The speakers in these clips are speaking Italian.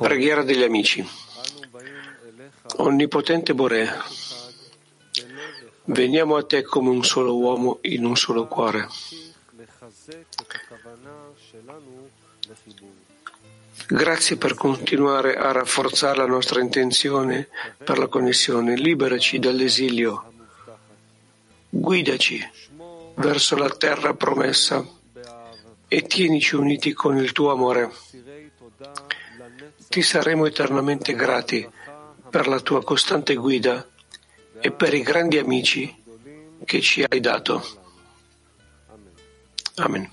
Preghiera degli amici. Onnipotente Bore, veniamo a te come un solo uomo in un solo cuore. Grazie per continuare a rafforzare la nostra intenzione per la connessione. Liberaci dall'esilio. Guidaci verso la terra promessa e tienici uniti con il tuo amore. Ti saremo eternamente grati per la tua costante guida e per i grandi amici che ci hai dato. Amen.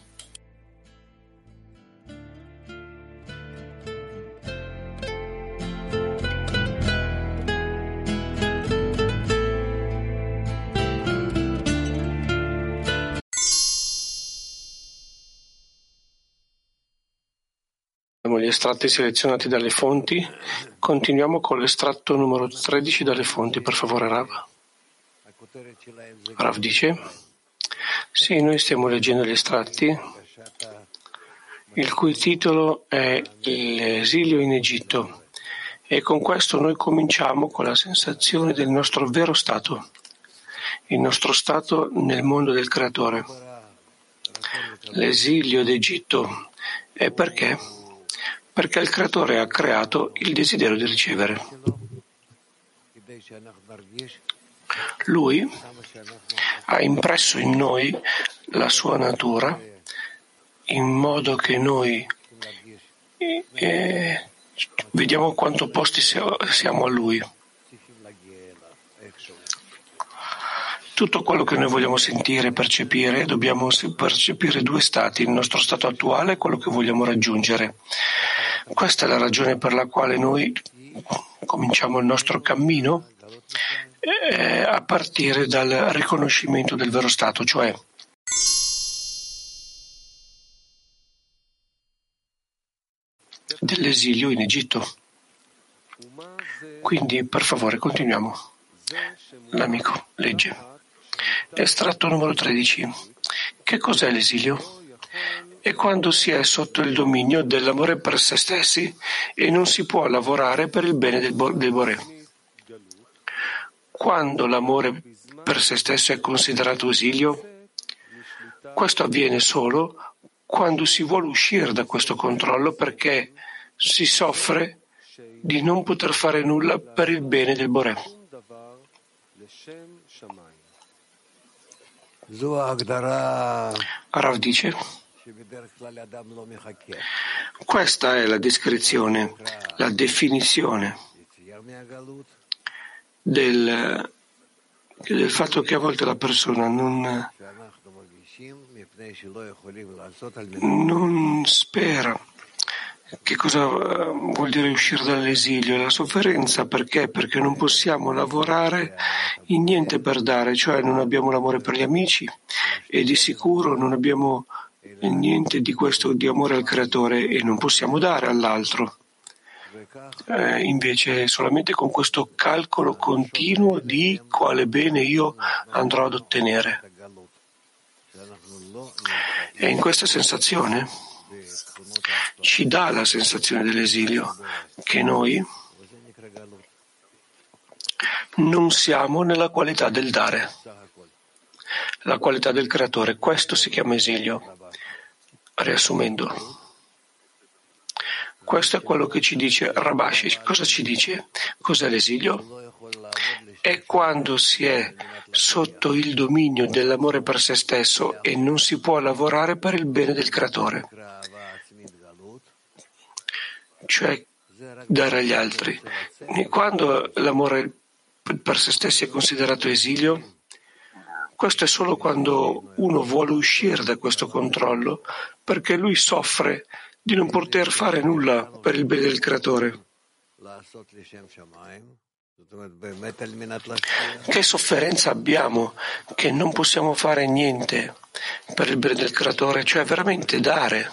Estratti selezionati dalle fonti. Continuiamo con l'estratto numero 13 dalle fonti, per favore, Rav. Rav dice, sì, noi stiamo leggendo gli estratti, il cui titolo è L'esilio in Egitto. E con questo noi cominciamo con la sensazione del nostro vero stato, il nostro stato nel mondo del Creatore. L'esilio d'Egitto. E perché? Perché il creatore ha creato il desiderio di ricevere. Lui ha impresso in noi la sua natura in modo che noi eh, vediamo quanto opposti siamo a lui. Tutto quello che noi vogliamo sentire e percepire, dobbiamo percepire due stati, il nostro stato attuale e quello che vogliamo raggiungere. Questa è la ragione per la quale noi cominciamo il nostro cammino eh, a partire dal riconoscimento del vero stato, cioè dell'esilio in Egitto. Quindi, per favore, continuiamo. L'amico legge. Estratto numero 13. Che cos'è l'esilio? è quando si è sotto il dominio dell'amore per se stessi e non si può lavorare per il bene del, bo- del Boré. Quando l'amore per se stesso è considerato esilio, questo avviene solo quando si vuole uscire da questo controllo perché si soffre di non poter fare nulla per il bene del Boré. Rav dice questa è la descrizione, la definizione del, del fatto che a volte la persona non, non spera. Che cosa vuol dire uscire dall'esilio? La sofferenza perché? Perché non possiamo lavorare in niente per dare, cioè non abbiamo l'amore per gli amici e di sicuro non abbiamo niente di questo di amore al creatore e non possiamo dare all'altro. Eh, invece solamente con questo calcolo continuo di quale bene io andrò ad ottenere. E in questa sensazione ci dà la sensazione dell'esilio che noi non siamo nella qualità del dare, la qualità del creatore. Questo si chiama esilio. Riassumendo, questo è quello che ci dice Rabashi. Cosa ci dice? Cos'è l'esilio? È quando si è sotto il dominio dell'amore per se stesso e non si può lavorare per il bene del creatore, cioè dare agli altri. Quando l'amore per se stessi è considerato esilio, questo è solo quando uno vuole uscire da questo controllo, perché lui soffre di non poter fare nulla per il bene del creatore. Che sofferenza abbiamo che non possiamo fare niente per il bene del creatore, cioè veramente dare.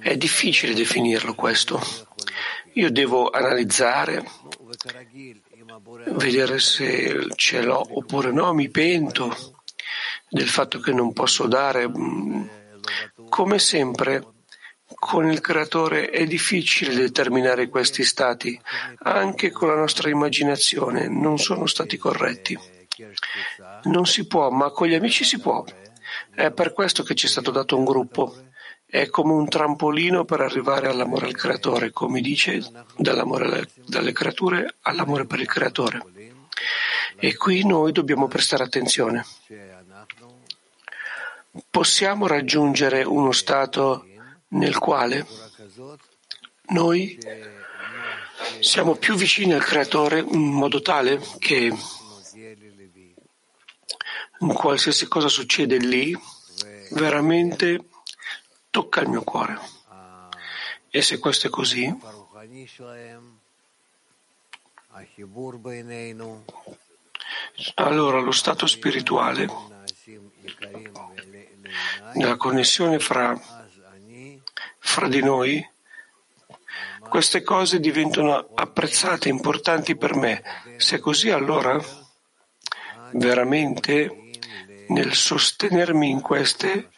È difficile definirlo questo. Io devo analizzare vedere se ce l'ho oppure no, mi pento, del fatto che non posso dare. Mm, come sempre, con il creatore è difficile determinare questi stati, anche con la nostra immaginazione non sono stati corretti. Non si può, ma con gli amici si può. È per questo che ci è stato dato un gruppo. È come un trampolino per arrivare all'amore al creatore, come dice, dall'amore dalle creature all'amore per il creatore. E qui noi dobbiamo prestare attenzione. Possiamo raggiungere uno stato nel quale noi siamo più vicini al creatore in modo tale che qualsiasi cosa succede lì veramente tocca il mio cuore. E se questo è così, allora lo stato spirituale, la connessione fra, fra di noi, queste cose diventano apprezzate, importanti per me. Se è così, allora veramente nel sostenermi in queste,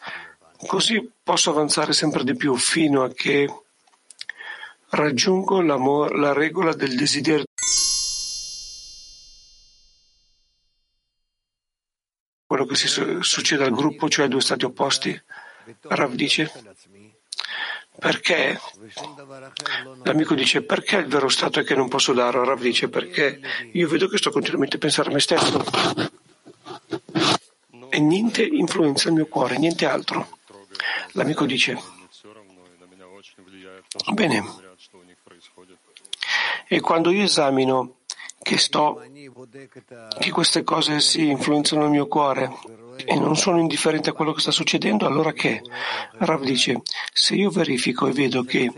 così posso avanzare sempre di più fino a che raggiungo la regola del desiderio. Quello che si succede al gruppo, cioè due stati opposti. Rav dice, perché? L'amico dice, perché il vero stato è che non posso dare? Rav dice, perché io vedo che sto continuamente a pensare a me stesso e niente influenza il mio cuore, niente altro. L'amico dice, bene, e quando io esamino che sto, che queste cose si influenzano il mio cuore e non sono indifferente a quello che sta succedendo, allora che? Rav dice, se io verifico e vedo che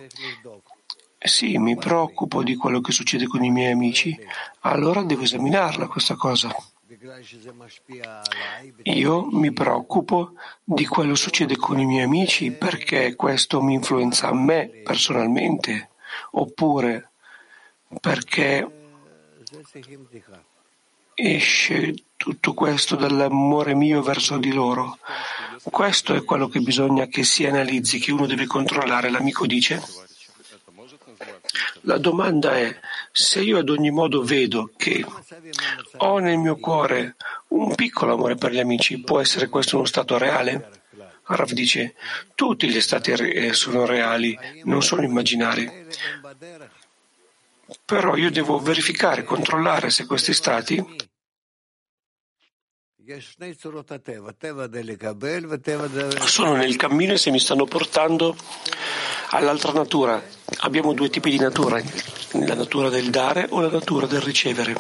sì, mi preoccupo di quello che succede con i miei amici, allora devo esaminarla questa cosa. Io mi preoccupo di quello che succede con i miei amici perché questo mi influenza a me personalmente, oppure perché esce tutto questo dall'amore mio verso di loro. Questo è quello che bisogna che si analizzi, che uno deve controllare. L'amico dice. La domanda è se io ad ogni modo vedo che ho nel mio cuore un piccolo amore per gli amici, può essere questo uno stato reale? Rav dice, tutti gli stati sono reali, non sono immaginari. Però io devo verificare, controllare se questi stati sono nel cammino e se mi stanno portando all'altra natura. Abbiamo due tipi di natura, la natura del dare o la natura del ricevere.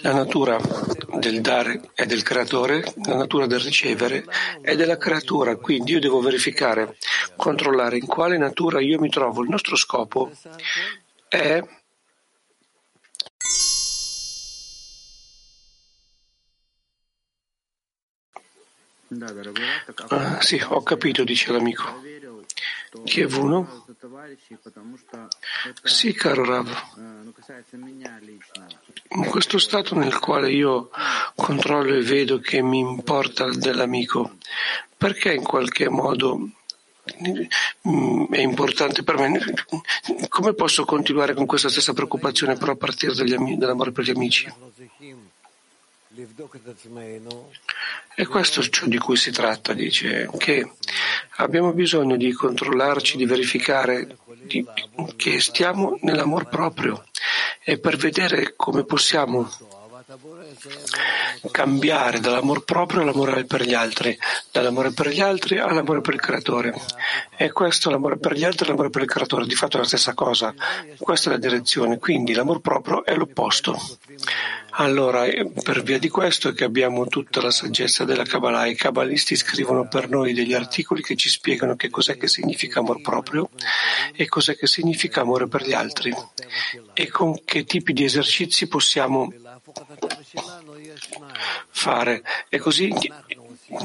La natura del dare è del creatore, la natura del ricevere è della creatura, quindi io devo verificare, controllare in quale natura io mi trovo. Il nostro scopo è Ah, sì, ho capito, dice l'amico. 1? Sì, caro Rav. In questo stato nel quale io controllo e vedo che mi importa dell'amico, perché in qualche modo mm, è importante per me. Come posso continuare con questa stessa preoccupazione però a partire dall'amore per gli amici? E questo è ciò di cui si tratta, dice, che abbiamo bisogno di controllarci, di verificare di, che stiamo nell'amor proprio e per vedere come possiamo cambiare dall'amor proprio all'amore per gli altri, dall'amore per gli altri all'amore per il creatore. E questo, l'amore per gli altri e l'amore per il creatore, di fatto è la stessa cosa. Questa è la direzione, quindi l'amor proprio è l'opposto. Allora, per via di questo è che abbiamo tutta la saggezza della Kabbalah. I kabbalisti scrivono per noi degli articoli che ci spiegano che cos'è che significa amor proprio e cos'è che significa amore per gli altri e con che tipi di esercizi possiamo fare. E così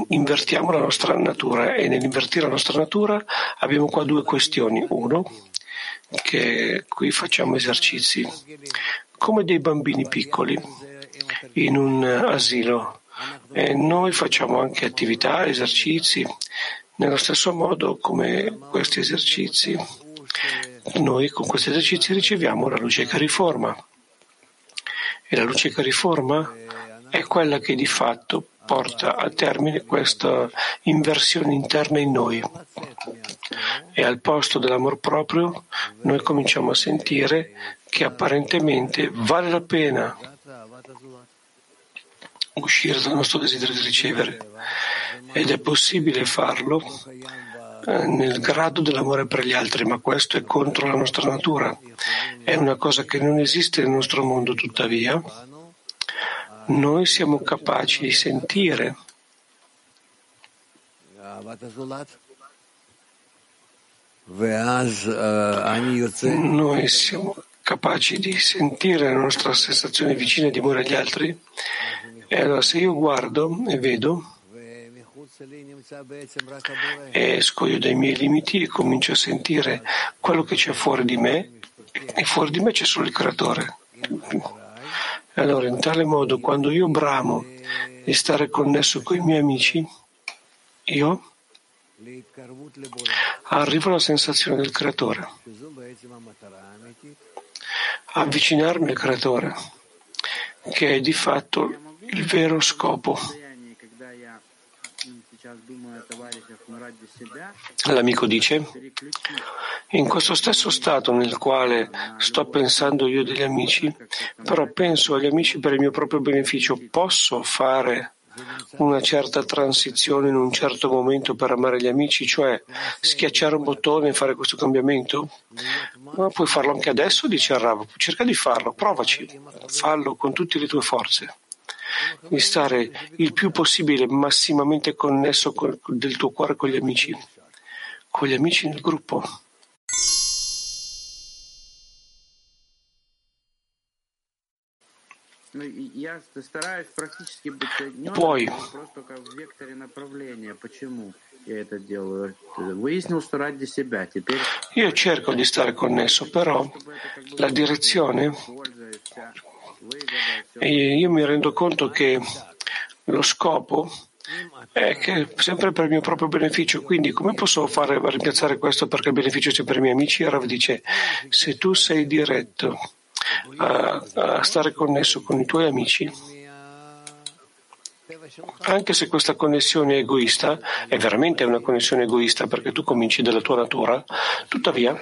invertiamo la nostra natura e nell'invertire la nostra natura abbiamo qua due questioni. Uno, che qui facciamo esercizi come dei bambini piccoli in un asilo. e noi facciamo anche attività, esercizi, nello stesso modo come questi esercizi. Noi con questi esercizi riceviamo la luce che riforma. E la luce che riforma è quella che di fatto porta a termine questa inversione interna in noi. E al posto dell'amor proprio noi cominciamo a sentire che apparentemente vale la pena uscire dal nostro desiderio di ricevere ed è possibile farlo nel grado dell'amore per gli altri, ma questo è contro la nostra natura. È una cosa che non esiste nel nostro mondo, tuttavia. Noi siamo capaci di sentire. Noi siamo capaci di sentire la nostra sensazione vicina di amore agli altri. E allora se io guardo e vedo esco io dai miei limiti e comincio a sentire quello che c'è fuori di me e fuori di me c'è solo il creatore. Allora, in tale modo, quando io bramo di stare connesso con i miei amici, io arrivo alla sensazione del creatore. Avvicinarmi al creatore, che è di fatto il vero scopo. L'amico dice, in questo stesso stato nel quale sto pensando io degli amici, però penso agli amici per il mio proprio beneficio, posso fare una certa transizione in un certo momento per amare gli amici, cioè schiacciare un bottone e fare questo cambiamento? Ma puoi farlo anche adesso, dice Arravo, cerca di farlo, provaci, fallo con tutte le tue forze di stare il più possibile massimamente connesso con, del tuo cuore con gli amici, con gli amici nel gruppo. Puoi. Io cerco di stare connesso, però la direzione e io mi rendo conto che lo scopo è che sempre per il mio proprio beneficio, quindi come posso fare a rimpiazzare questo perché il beneficio sia per i miei amici? Rav dice, se tu sei diretto a, a stare connesso con i tuoi amici, anche se questa connessione è egoista, è veramente una connessione egoista perché tu cominci dalla tua natura, tuttavia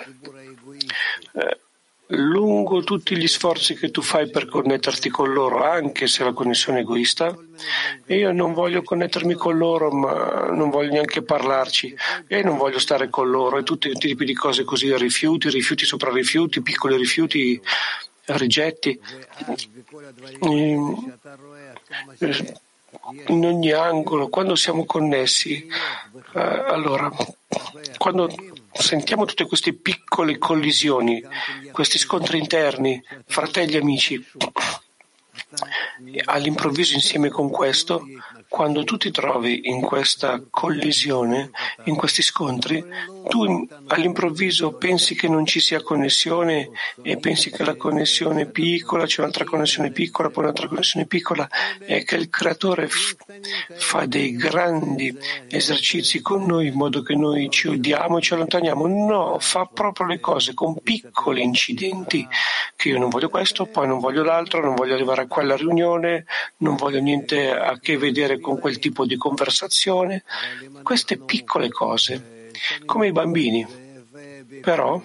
eh, lungo tutti gli sforzi che tu fai per connetterti con loro, anche se la connessione è egoista, io non voglio connettermi con loro, ma non voglio neanche parlarci, e non voglio stare con loro, e tutti i tipi di cose così, rifiuti, rifiuti sopra rifiuti, piccoli rifiuti, rigetti. In ogni angolo, quando siamo connessi, eh, allora, quando sentiamo tutte queste piccole collisioni, questi scontri interni, fratelli e amici. All'improvviso insieme con questo quando tu ti trovi in questa collisione, in questi scontri, tu all'improvviso pensi che non ci sia connessione e pensi che la connessione è piccola, c'è un'altra connessione piccola, poi un'altra connessione piccola e che il creatore f- fa dei grandi esercizi con noi in modo che noi ci odiamo e ci allontaniamo. No, fa proprio le cose con piccoli incidenti che io non voglio questo, poi non voglio l'altro, non voglio arrivare a quella riunione, non voglio niente a che vedere con quel tipo di conversazione, queste piccole cose, come i bambini. Però,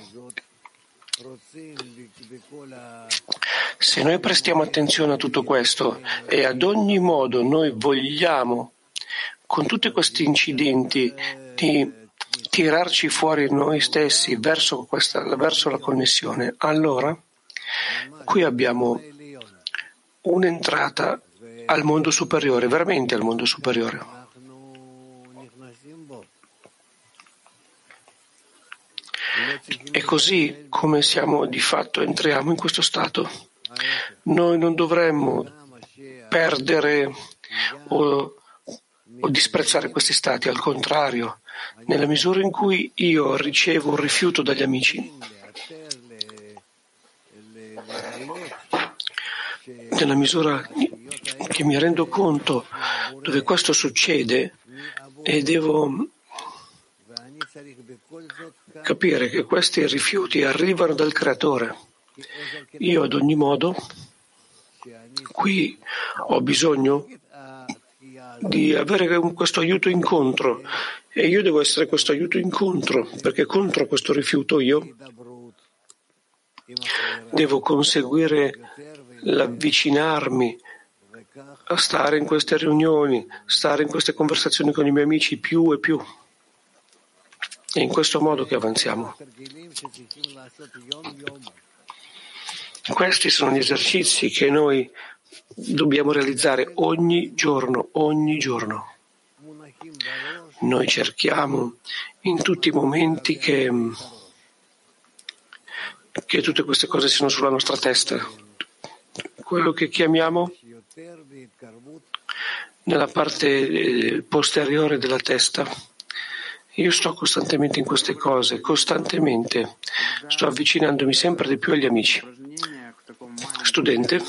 se noi prestiamo attenzione a tutto questo e ad ogni modo noi vogliamo, con tutti questi incidenti, di tirarci fuori noi stessi verso, questa, verso la connessione, allora qui abbiamo un'entrata al mondo superiore, veramente al mondo superiore. E così come siamo di fatto entriamo in questo stato. Noi non dovremmo perdere o, o disprezzare questi stati, al contrario, nella misura in cui io ricevo un rifiuto dagli amici, nella misura che mi rendo conto dove questo succede e devo capire che questi rifiuti arrivano dal creatore. Io ad ogni modo qui ho bisogno di avere questo aiuto incontro e io devo essere questo aiuto incontro perché contro questo rifiuto io devo conseguire l'avvicinarmi stare in queste riunioni, stare in queste conversazioni con i miei amici più e più. È in questo modo che avanziamo. Questi sono gli esercizi che noi dobbiamo realizzare ogni giorno, ogni giorno. Noi cerchiamo in tutti i momenti che, che tutte queste cose siano sulla nostra testa. Quello che chiamiamo nella parte eh, posteriore della testa. Io sto costantemente in queste cose, costantemente. Sto avvicinandomi sempre di più agli amici. Studente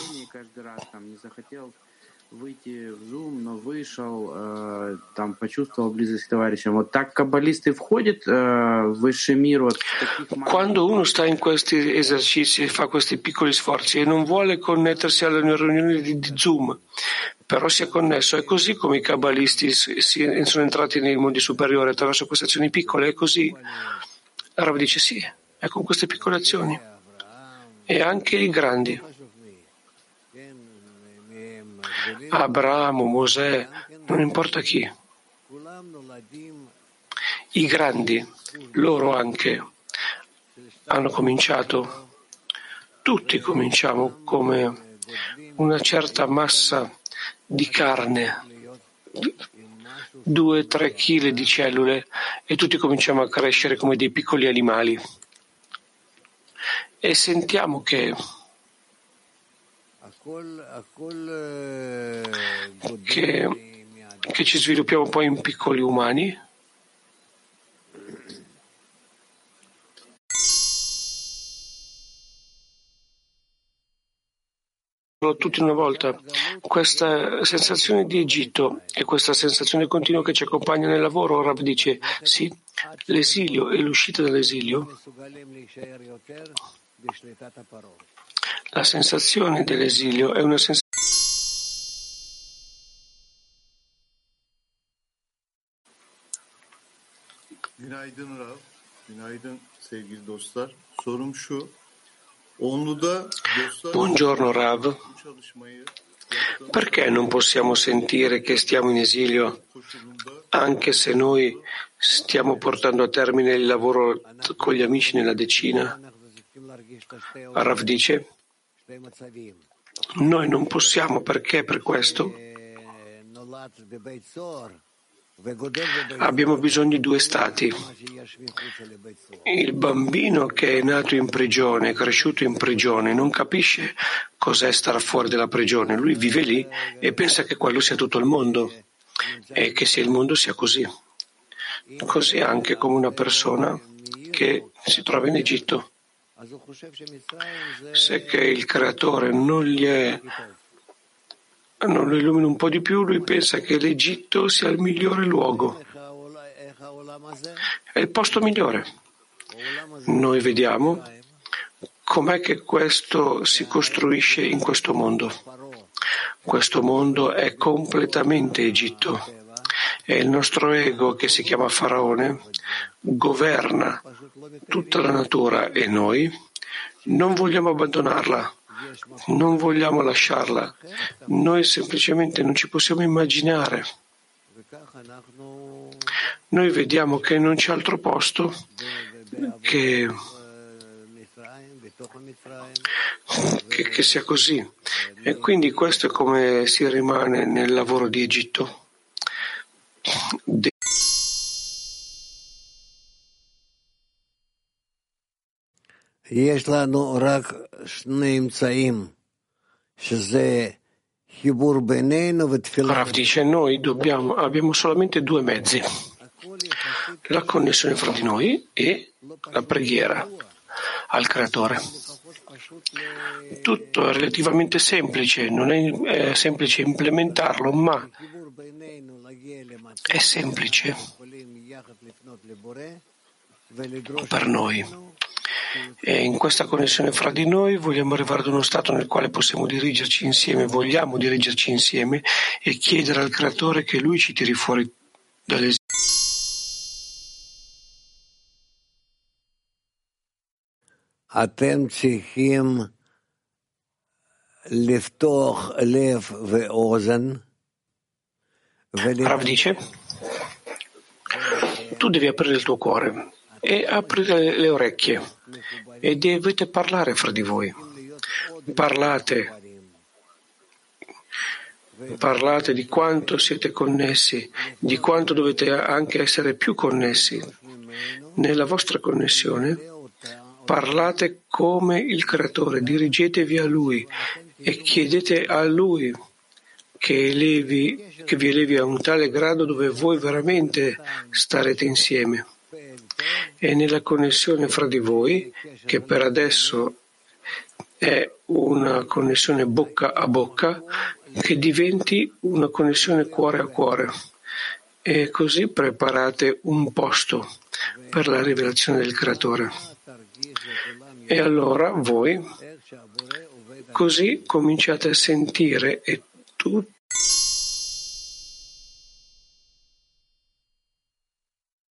выйти в Zoom, но вышел, э, там почувствовал близость к товарищам. Вот так каббалисты входят э, в высший мир вот Quando uno sta in questi esercizi e fa questi piccoli sforzi e non vuole connettersi alle riunioni di, di Zoom, però si è connesso, è così come i kabbalisti si, si, sono entrati nei mondi superiori attraverso queste azioni piccole, è così. Rav dice sì, è con queste piccole azioni. E anche i grandi. Abramo, Mosè, non importa chi. I grandi, loro anche, hanno cominciato, tutti cominciamo come una certa massa di carne, due, tre chili di cellule e tutti cominciamo a crescere come dei piccoli animali. E sentiamo che che, che ci sviluppiamo poi in piccoli umani. tutti una volta questa sensazione di Egitto e questa sensazione continua che ci accompagna nel lavoro, Rav dice sì, l'esilio e l'uscita dall'esilio la sensazione dell'esilio è una sensazione Günaydın Rav, günaydın sevgili dostlar. Sorum şu, Onlu'da dostlar Buongiorno Rav. Perché non possiamo sentire che stiamo in esilio anche se noi stiamo portando a termine il lavoro con gli amici nella decina? Rav dice, noi non possiamo perché per questo abbiamo bisogno di due stati. Il bambino che è nato in prigione, cresciuto in prigione, non capisce cos'è stare fuori dalla prigione. Lui vive lì e pensa che quello sia tutto il mondo e che sia il mondo sia così. Così anche come una persona che si trova in Egitto se che il creatore non, gli è, non lo illumina un po' di più, lui pensa che l'Egitto sia il migliore luogo, è il posto migliore. Noi vediamo com'è che questo si costruisce in questo mondo. Questo mondo è completamente Egitto e il nostro ego, che si chiama Faraone, governa tutta la natura e noi non vogliamo abbandonarla, non vogliamo lasciarla, noi semplicemente non ci possiamo immaginare. Noi vediamo che non c'è altro posto che, che, che sia così. E quindi questo è come si rimane nel lavoro di Egitto. Rav dice noi dobbiamo, abbiamo solamente due mezzi, la connessione fra di noi e la preghiera al Creatore. Tutto è relativamente semplice, non è, è semplice implementarlo, ma è semplice per noi. E in questa connessione fra di noi vogliamo arrivare ad uno stato nel quale possiamo dirigerci insieme, vogliamo dirigerci insieme e chiedere al Creatore che Lui ci tiri fuori dall'esistenza. אתם צריכים לפתוח לב ואוזן Rav dice, tu devi aprire il tuo cuore e aprire le orecchie e dovete parlare fra di voi. Parlate, parlate di quanto siete connessi, di quanto dovete anche essere più connessi. Nella vostra connessione parlate come il creatore, dirigetevi a lui e chiedete a lui che, elevi, che vi elevi a un tale grado dove voi veramente starete insieme. E nella connessione fra di voi, che per adesso è una connessione bocca a bocca, che diventi una connessione cuore a cuore. E così preparate un posto per la rivelazione del Creatore. E allora voi così cominciate a sentire e tu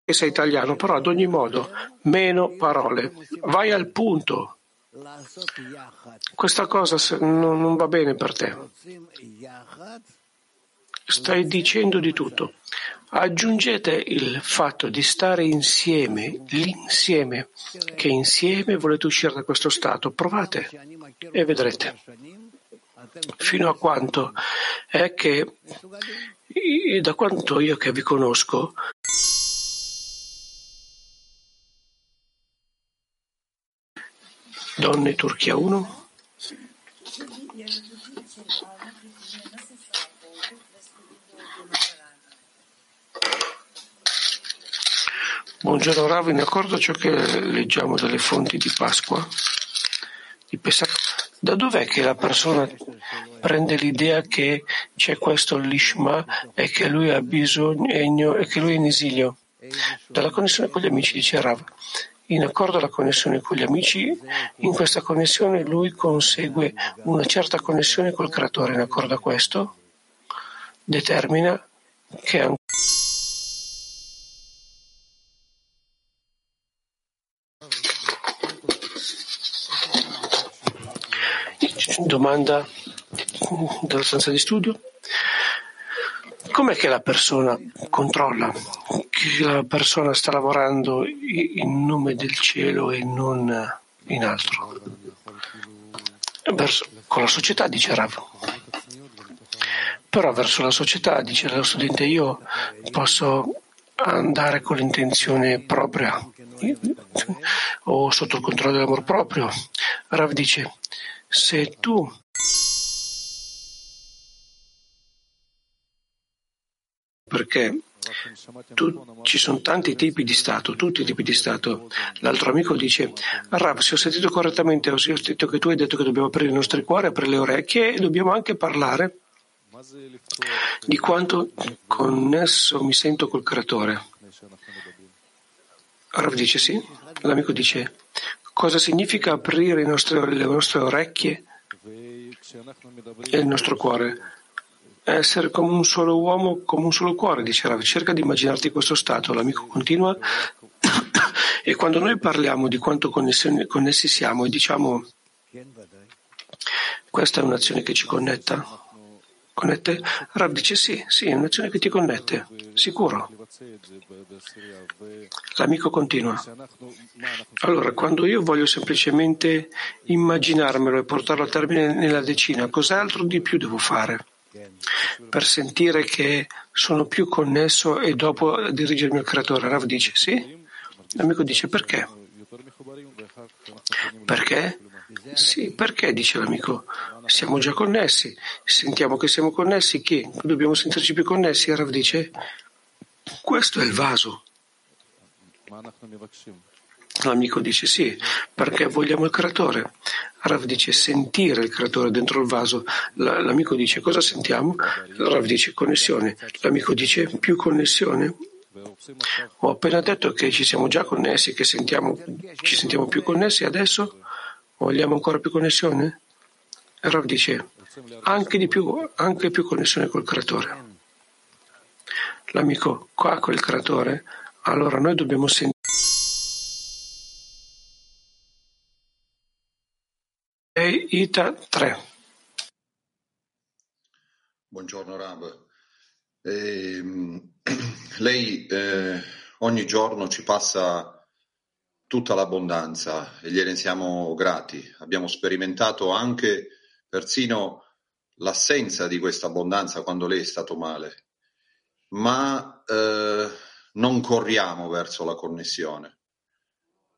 che sei italiano, però ad ogni modo meno parole. Vai al punto. Questa cosa non va bene per te. Stai dicendo di tutto. Aggiungete il fatto di stare insieme, l'insieme, che insieme volete uscire da questo stato. Provate e vedrete fino a quanto? È che da quanto io che vi conosco Donne Turchia 1 Buongiorno Rav, in accordo a ciò che leggiamo dalle fonti di Pasqua, di Pesach, da dov'è che la persona prende l'idea che c'è questo lishma e che lui ha bisogno e che lui è in esilio? Dalla connessione con gli amici, dice Rav. In accordo alla connessione con gli amici, in questa connessione lui consegue una certa connessione col creatore. In accordo a questo, determina che domanda dalla stanza di studio. Com'è che la persona controlla che la persona sta lavorando in nome del cielo e non in altro? Verso, con la società, dice Rav. Però verso la società, dice lo studente, io posso andare con l'intenzione propria o sotto il controllo dell'amor proprio. Rav dice, se tu perché tu, ci sono tanti tipi di Stato, tutti i tipi di Stato. L'altro amico dice, Rav, se ho sentito correttamente, ho sentito che tu hai detto che dobbiamo aprire i nostri cuori, aprire le orecchie e dobbiamo anche parlare di quanto connesso mi sento col creatore. Rav dice sì, l'amico dice, cosa significa aprire nostre, le nostre orecchie e il nostro cuore? Essere come un solo uomo, come un solo cuore, dice Rav. Cerca di immaginarti questo stato. L'amico continua. e quando noi parliamo di quanto connessi siamo e diciamo questa è un'azione che ci connetta, connette? Rav dice sì, sì, è un'azione che ti connette, sicuro. L'amico continua. Allora, quando io voglio semplicemente immaginarmelo e portarlo a termine nella decina, cos'altro di più devo fare? per sentire che sono più connesso e dopo dirigermi al creatore. Rav dice sì. L'amico dice perché? Perché? Sì, perché dice l'amico? Siamo già connessi, sentiamo che siamo connessi, che dobbiamo sentirci più connessi. Rav dice questo è il vaso. L'amico dice sì, perché vogliamo il creatore. Rav dice sentire il creatore dentro il vaso. L'amico dice cosa sentiamo? Rav dice connessione. L'amico dice più connessione. Ho appena detto che ci siamo già connessi, che sentiamo, ci sentiamo più connessi adesso. Vogliamo ancora più connessione? Rav dice anche di più, anche più connessione col creatore. L'amico qua col creatore. Allora noi dobbiamo sentire Ita 3. Buongiorno Rab. Eh, lei eh, ogni giorno ci passa tutta l'abbondanza e gliene siamo grati. Abbiamo sperimentato anche persino l'assenza di questa abbondanza quando lei è stato male, ma eh, non corriamo verso la connessione.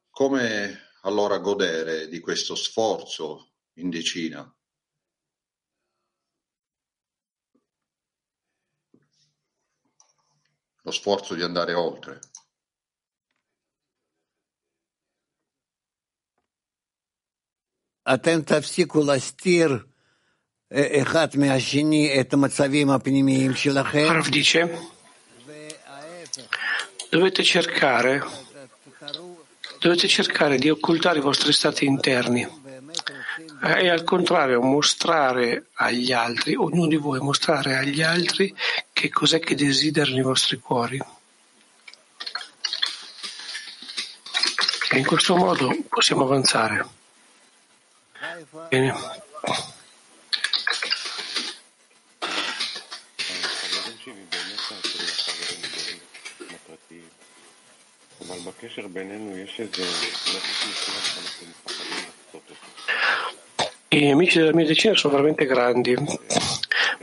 Come allora godere di questo sforzo in decina. Lo sforzo di andare oltre. אתם תפסיקו להסתיר אחד מהשני את המצבים הפנימיים שלכם. Rav dice, dovete cercare, dovete cercare di occultare i vostri stati interni e al contrario mostrare agli altri, ognuno di voi mostrare agli altri che cos'è che desiderano i vostri cuori. E in questo modo possiamo avanzare. Bene. I amici della mia decina sono veramente grandi,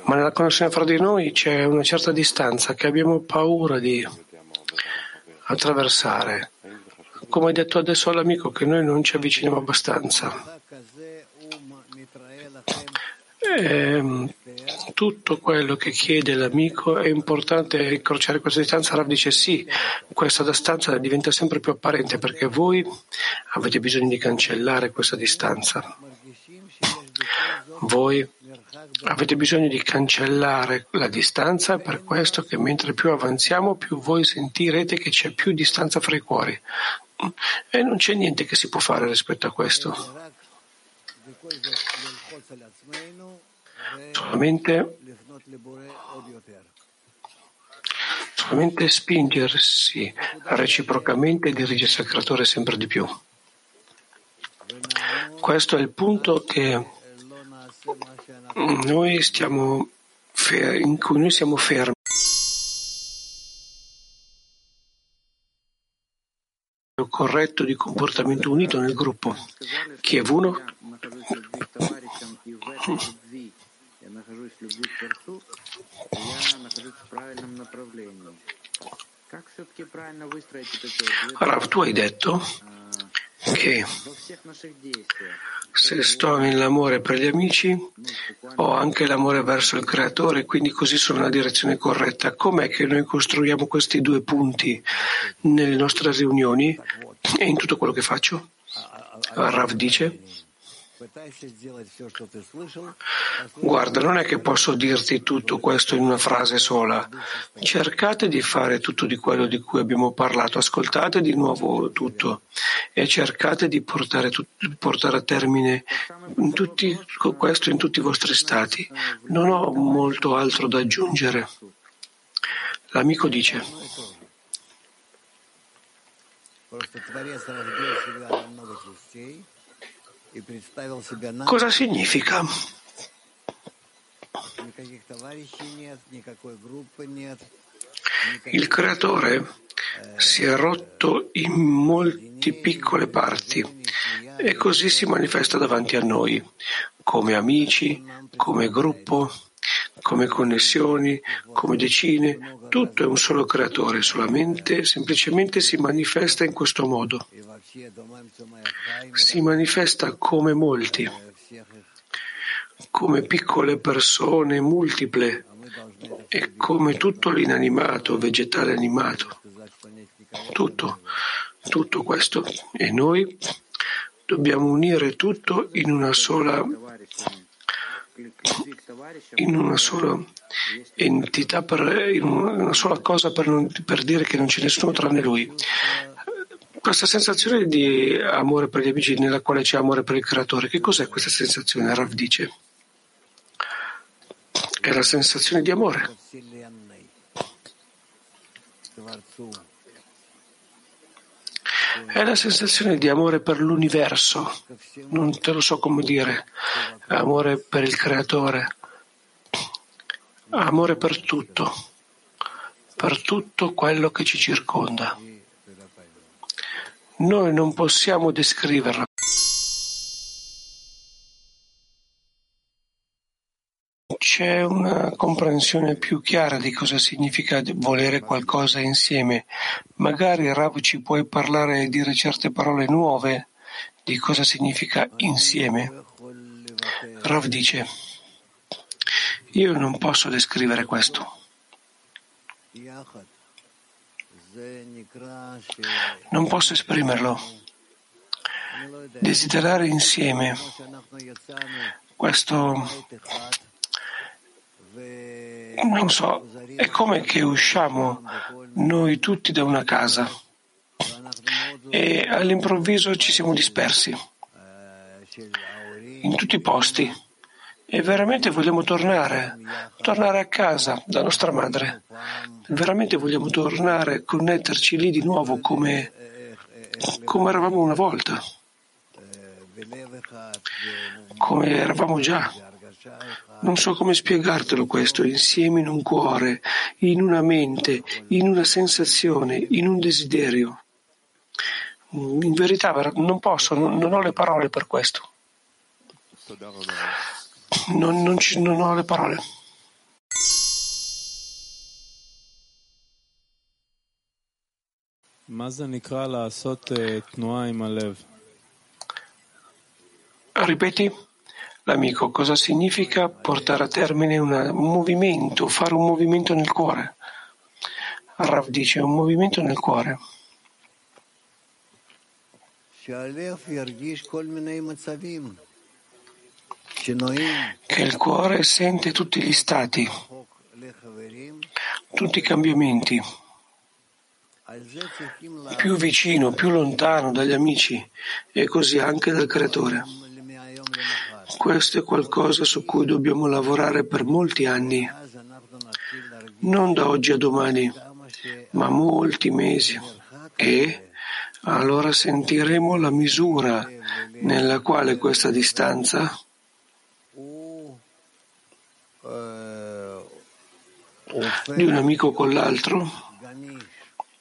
ma nella connessione fra di noi c'è una certa distanza che abbiamo paura di attraversare. Come hai detto adesso all'amico che noi non ci avviciniamo abbastanza. E ehm, tutto quello che chiede l'amico è importante incrociare questa distanza. Rav dice sì, questa distanza diventa sempre più apparente perché voi avete bisogno di cancellare questa distanza. Voi avete bisogno di cancellare la distanza, per questo che mentre più avanziamo, più voi sentirete che c'è più distanza fra i cuori. E non c'è niente che si può fare rispetto a questo. Solamente, solamente spingersi reciprocamente e dirigersi al creatore sempre di più. Questo è il punto che noi stiamo in cui noi siamo fermi. corretto di comportamento unito nel gruppo. Chi è uno? Rav, tu hai detto che se sto nell'amore per gli amici ho anche l'amore verso il creatore, quindi così sono nella direzione corretta. Com'è che noi costruiamo questi due punti nelle nostre riunioni e in tutto quello che faccio? Rav dice Guarda, non è che posso dirti tutto questo in una frase sola. Cercate di fare tutto di quello di cui abbiamo parlato, ascoltate di nuovo tutto e cercate di portare, portare a termine in tutti, questo in tutti i vostri stati. Non ho molto altro da aggiungere. L'amico dice. Cosa significa? Il creatore si è rotto in molte piccole parti e così si manifesta davanti a noi, come amici, come gruppo, come connessioni, come decine, tutto è un solo creatore, solamente, semplicemente si manifesta in questo modo. Si manifesta come molti, come piccole persone multiple e come tutto l'inanimato, vegetale animato. Tutto. tutto questo e noi dobbiamo unire tutto in una sola in una sola entità, per, in una sola cosa per, non, per dire che non c'è nessuno tranne lui. Questa sensazione di amore per gli amici nella quale c'è amore per il creatore, che cos'è questa sensazione? Rav dice. È la sensazione di amore. È la sensazione di amore per l'universo, non te lo so come dire, amore per il creatore, amore per tutto, per tutto quello che ci circonda. Noi non possiamo descriverla. C'è una comprensione più chiara di cosa significa volere qualcosa insieme. Magari Rav ci puoi parlare e dire certe parole nuove di cosa significa insieme. Rav dice, io non posso descrivere questo. Non posso esprimerlo. Desiderare insieme. Questo non so, è come che usciamo noi tutti da una casa e all'improvviso ci siamo dispersi in tutti i posti e veramente vogliamo tornare, tornare a casa da nostra madre. Veramente vogliamo tornare, connetterci lì di nuovo come, come eravamo una volta, come eravamo già. Non so come spiegartelo questo, insieme in un cuore, in una mente, in una sensazione, in un desiderio. In verità non posso, non, ho le parole per questo. Non, non, ci, non ho le parole. Ripeti? L'amico, cosa significa portare a termine un movimento, fare un movimento nel cuore? Rav dice un movimento nel cuore. Che il cuore sente tutti gli stati, tutti i cambiamenti, più vicino, più lontano dagli amici e così anche dal creatore. Questo è qualcosa su cui dobbiamo lavorare per molti anni, non da oggi a domani, ma molti mesi. E allora sentiremo la misura nella quale questa distanza di un amico con l'altro,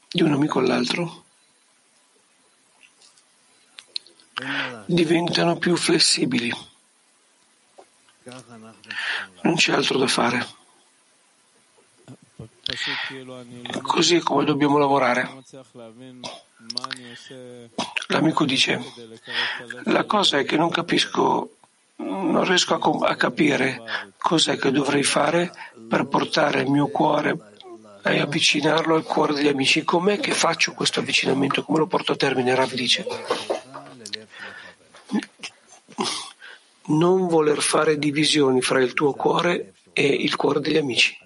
di un amico all'altro, diventano più flessibili. Non c'è altro da fare. Così è come dobbiamo lavorare. L'amico dice, la cosa è che non capisco, non riesco a, a capire cos'è che dovrei fare per portare il mio cuore e avvicinarlo al cuore degli amici. Com'è che faccio questo avvicinamento? Come lo porto a termine? Rav dice non voler fare divisioni fra il tuo cuore e il cuore degli amici.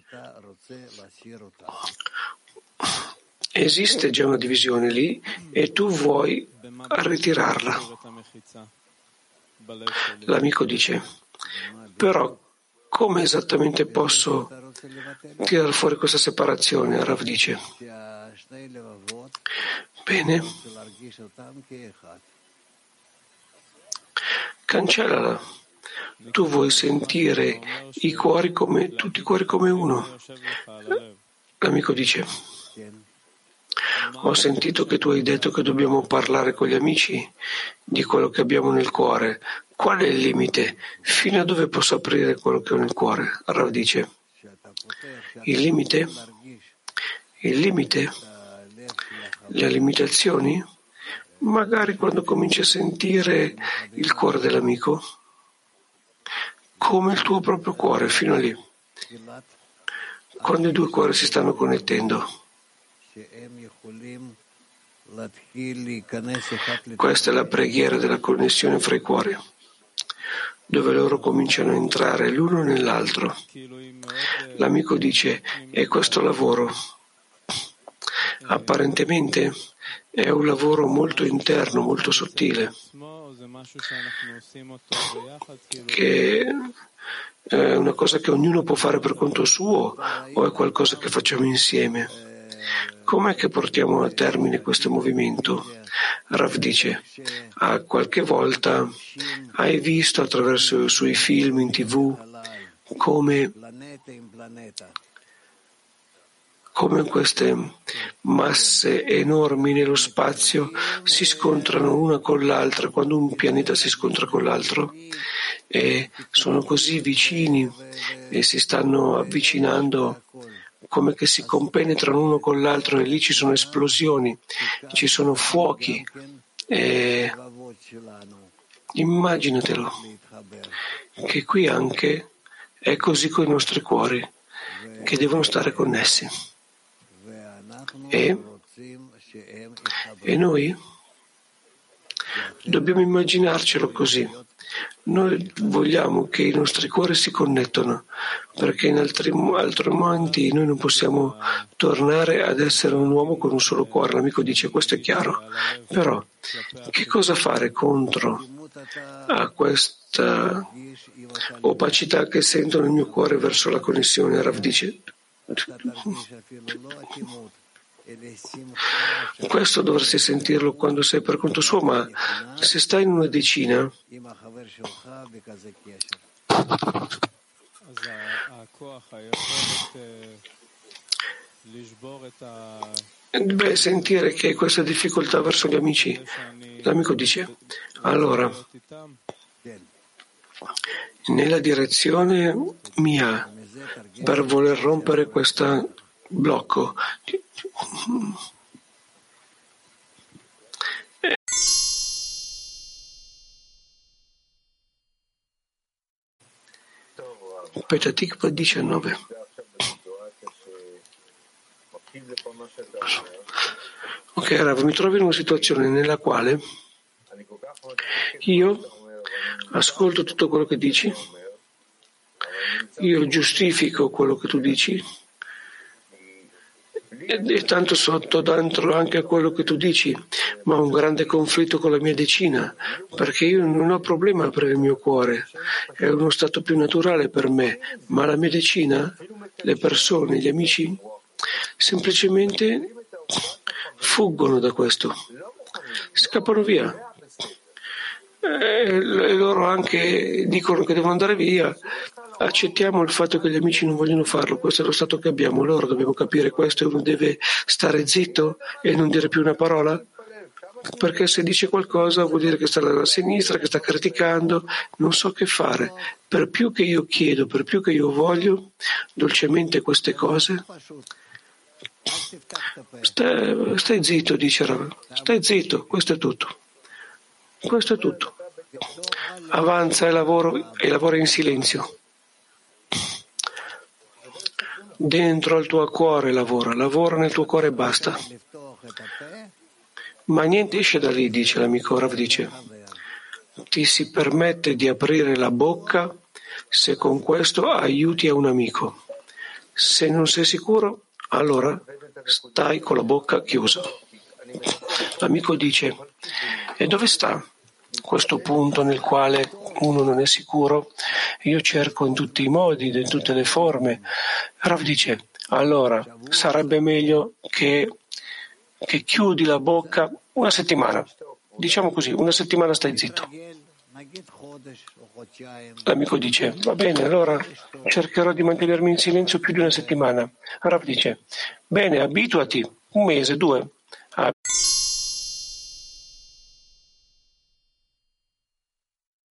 Esiste già una divisione lì e tu vuoi ritirarla. L'amico dice, però come esattamente posso tirare fuori questa separazione? Rav dice, bene, cancellala. Tu vuoi sentire i cuori come, tutti i cuori come uno. L'amico dice, ho sentito che tu hai detto che dobbiamo parlare con gli amici di quello che abbiamo nel cuore. Qual è il limite? Fino a dove posso aprire quello che ho nel cuore? Rav dice, il limite? Il limite? Le limitazioni? magari quando cominci a sentire il cuore dell'amico, come il tuo proprio cuore, fino a lì, quando i due cuori si stanno connettendo. Questa è la preghiera della connessione fra i cuori, dove loro cominciano a entrare l'uno nell'altro. L'amico dice, è questo lavoro. Apparentemente è un lavoro molto interno, molto sottile, che è una cosa che ognuno può fare per conto suo o è qualcosa che facciamo insieme. Com'è che portiamo a termine questo movimento? Rav dice, ah, qualche volta hai visto attraverso i suoi film in tv come, come queste masse enormi nello spazio si scontrano una con l'altra, quando un pianeta si scontra con l'altro e sono così vicini e si stanno avvicinando come che si compenetrano uno con l'altro e lì ci sono esplosioni, ci sono fuochi. E immaginatelo che qui anche è così con i nostri cuori che devono stare connessi. E, e noi dobbiamo immaginarcelo così. Noi vogliamo che i nostri cuori si connettano, perché in altri, altri momenti noi non possiamo tornare ad essere un uomo con un solo cuore. L'amico dice questo è chiaro. Però che cosa fare contro a questa opacità che sento nel mio cuore verso la connessione? Rav dice questo dovresti sentirlo quando sei per conto suo, ma se stai in una decina, Beh, sentire che hai questa difficoltà verso gli amici. L'amico dice, allora, nella direzione mia, per voler rompere questo blocco, Petatikva 19. Ok, Rav, mi trovo in una situazione nella quale io ascolto tutto quello che dici, io giustifico quello che tu dici, e tanto sotto dentro anche a quello che tu dici, ma ho un grande conflitto con la mia decina, perché io non ho problema per il mio cuore, è uno stato più naturale per me, ma la mia decina, le persone, gli amici, semplicemente fuggono da questo, scappano via. E loro anche dicono che devono andare via accettiamo il fatto che gli amici non vogliono farlo, questo è lo stato che abbiamo, allora dobbiamo capire questo e uno deve stare zitto e non dire più una parola? Perché se dice qualcosa vuol dire che sta alla sinistra, che sta criticando, non so che fare. Per più che io chiedo, per più che io voglio dolcemente queste cose, stai, stai zitto, dice Rav, stai zitto, questo è tutto. Questo è tutto. Avanza e lavoro e lavora in silenzio dentro al tuo cuore lavora, lavora nel tuo cuore e basta. Ma niente esce da lì, dice l'amico Rav, dice. Ti si permette di aprire la bocca se con questo aiuti a un amico. Se non sei sicuro, allora stai con la bocca chiusa. L'amico dice, e dove sta questo punto nel quale uno non è sicuro? Io cerco in tutti i modi, in tutte le forme. Rav dice, allora sarebbe meglio che, che chiudi la bocca una settimana. Diciamo così, una settimana stai zitto. L'amico dice, va bene, allora cercherò di mantenermi in silenzio più di una settimana. Rav dice, bene, abituati, un mese, due.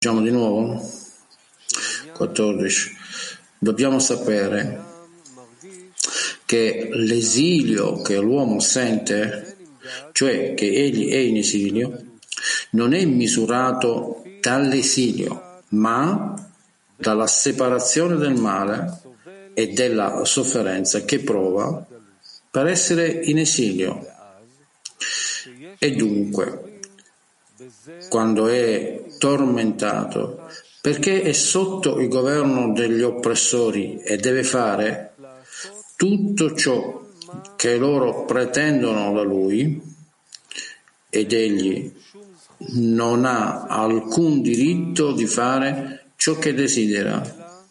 Diciamo di nuovo? 14. Dobbiamo sapere che l'esilio che l'uomo sente, cioè che egli è in esilio, non è misurato dall'esilio, ma dalla separazione del male e della sofferenza che prova per essere in esilio. E dunque, quando è tormentato, perché è sotto il governo degli oppressori e deve fare tutto ciò che loro pretendono da lui ed egli non ha alcun diritto di fare ciò che desidera,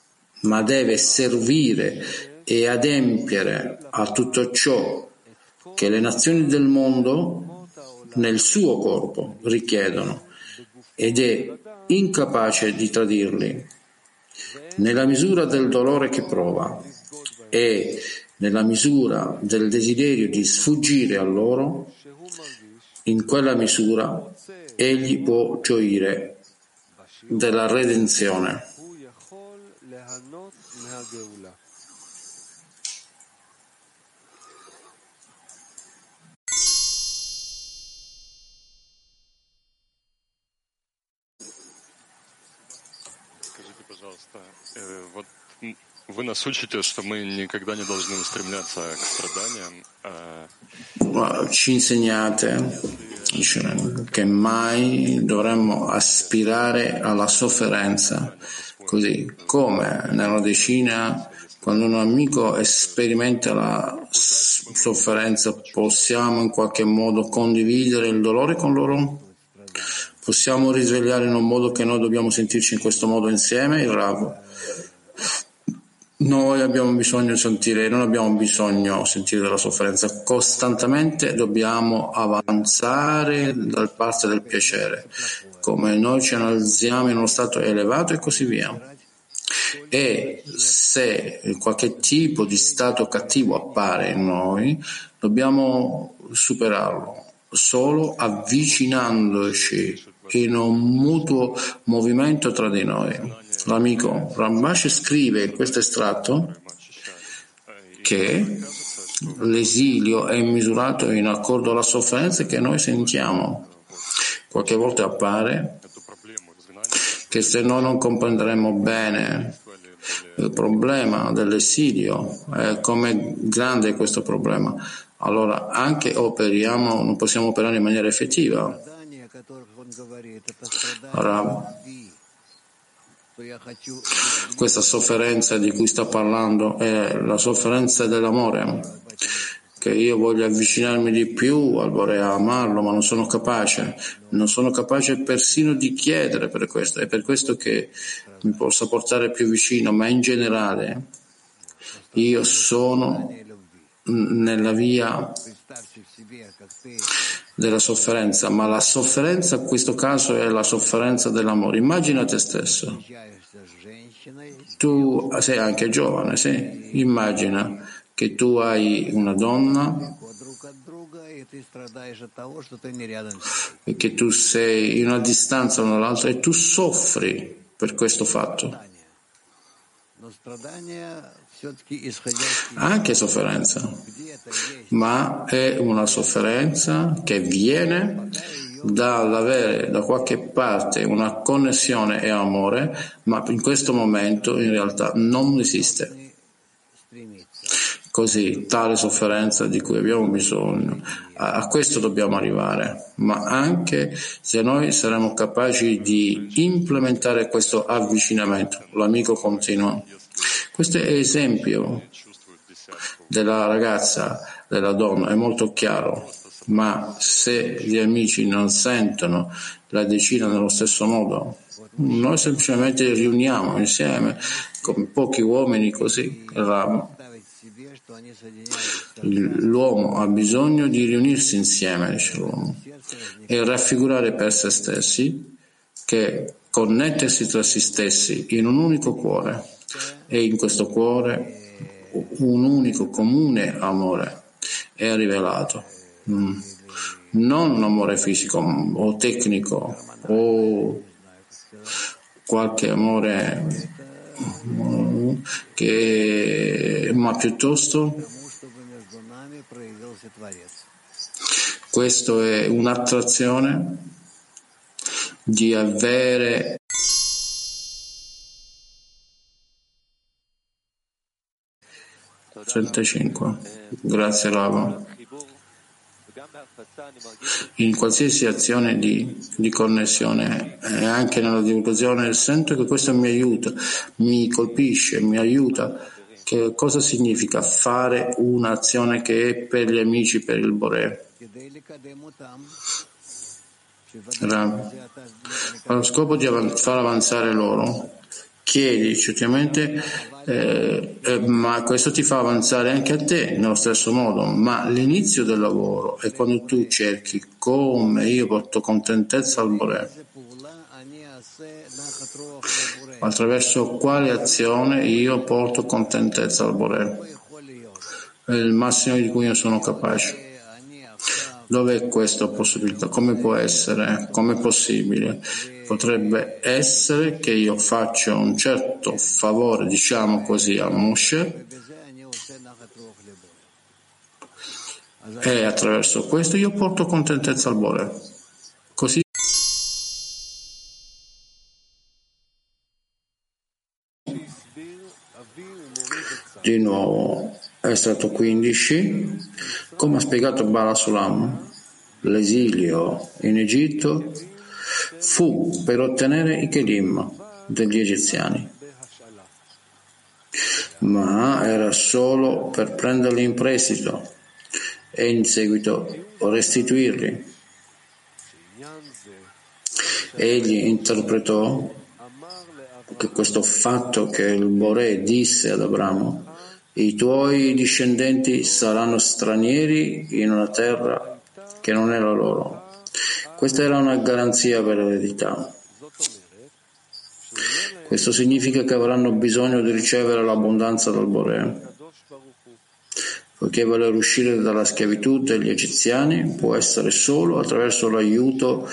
ma deve servire e adempiere a tutto ciò che le nazioni del mondo nel suo corpo richiedono ed è incapace di tradirli nella misura del dolore che prova e nella misura del desiderio di sfuggire a loro, in quella misura egli può gioire della redenzione. вы нас учите, что мы никогда не должны устремляться к страданиям. а Ma Ci insegnate dice, che mai dovremmo aspirare alla sofferenza, così come nella decina quando un amico sperimenta la s- sofferenza possiamo in qualche modo condividere il dolore con loro? Possiamo risvegliare in un modo che noi dobbiamo sentirci in questo modo insieme? Il Rav. noi abbiamo bisogno di sentire, non abbiamo bisogno di sentire della sofferenza, costantemente dobbiamo avanzare dal parte del piacere, come noi ci alziamo in uno stato elevato e così via. E se qualche tipo di stato cattivo appare in noi, dobbiamo superarlo solo avvicinandoci in un mutuo movimento tra di noi. L'amico Rambash scrive in questo estratto che l'esilio è misurato in accordo alla sofferenza che noi sentiamo. Qualche volta appare che se noi non comprenderemo bene il problema dell'esilio, eh, come grande è questo problema, allora anche operiamo, non possiamo operare in maniera effettiva. Allora, questa sofferenza di cui sta parlando è la sofferenza dell'amore, che io voglio avvicinarmi di più al vorrei amarlo, ma non sono capace, non sono capace persino di chiedere per questo, è per questo che mi possa portare più vicino, ma in generale io sono nella via della sofferenza, ma la sofferenza in questo caso è la sofferenza dell'amore. Immagina te stesso. Tu sei anche giovane, sì? Immagina che tu hai una donna e che tu sei in una distanza l'una dall'altra e tu soffri per questo fatto anche sofferenza, ma è una sofferenza che viene dall'avere da qualche parte una connessione e amore, ma in questo momento in realtà non esiste. Così, tale sofferenza di cui abbiamo bisogno, a, a questo dobbiamo arrivare, ma anche se noi saremo capaci di implementare questo avvicinamento, l'amico continua questo esempio della ragazza, della donna, è molto chiaro, ma se gli amici non sentono la decina nello stesso modo, noi semplicemente riuniamo insieme, come pochi uomini così. L'uomo ha bisogno di riunirsi insieme, dice l'uomo, e raffigurare per se stessi che connettersi tra se stessi in un unico cuore e in questo cuore un unico comune amore è rivelato. Mm. Non un amore fisico o tecnico o qualche amore mm, che, ma piuttosto questo è un'attrazione di avere 35. Grazie Lava. In qualsiasi azione di, di connessione e anche nella divulgazione sento che questo mi aiuta, mi colpisce, mi aiuta. Che cosa significa fare un'azione che è per gli amici, per il Bore? Allo scopo di av- far avanzare loro, chiedi certamente, eh, eh, ma questo ti fa avanzare anche a te nello stesso modo, ma l'inizio del lavoro è quando tu cerchi come io porto contentezza al Bore, attraverso quale azione io porto contentezza al Bore, il massimo di cui io sono capace. Dove è questa possibilità? Come può essere? Come è possibile? Potrebbe essere che io faccia un certo favore, diciamo così, a Moshe. E attraverso questo io porto contentezza al Bore. Così. Di nuovo estratto 15 come ha spiegato Bala Sulam l'esilio in Egitto fu per ottenere i Kelim degli egiziani, ma era solo per prenderli in prestito e in seguito restituirli. Egli interpretò che questo fatto che il Bore disse ad Abramo i tuoi discendenti saranno stranieri in una terra che non la loro questa era una garanzia per l'eredità. Questo significa che avranno bisogno di ricevere l'abbondanza dal Bore. Poiché voler uscire dalla schiavitù degli egiziani può essere solo attraverso l'aiuto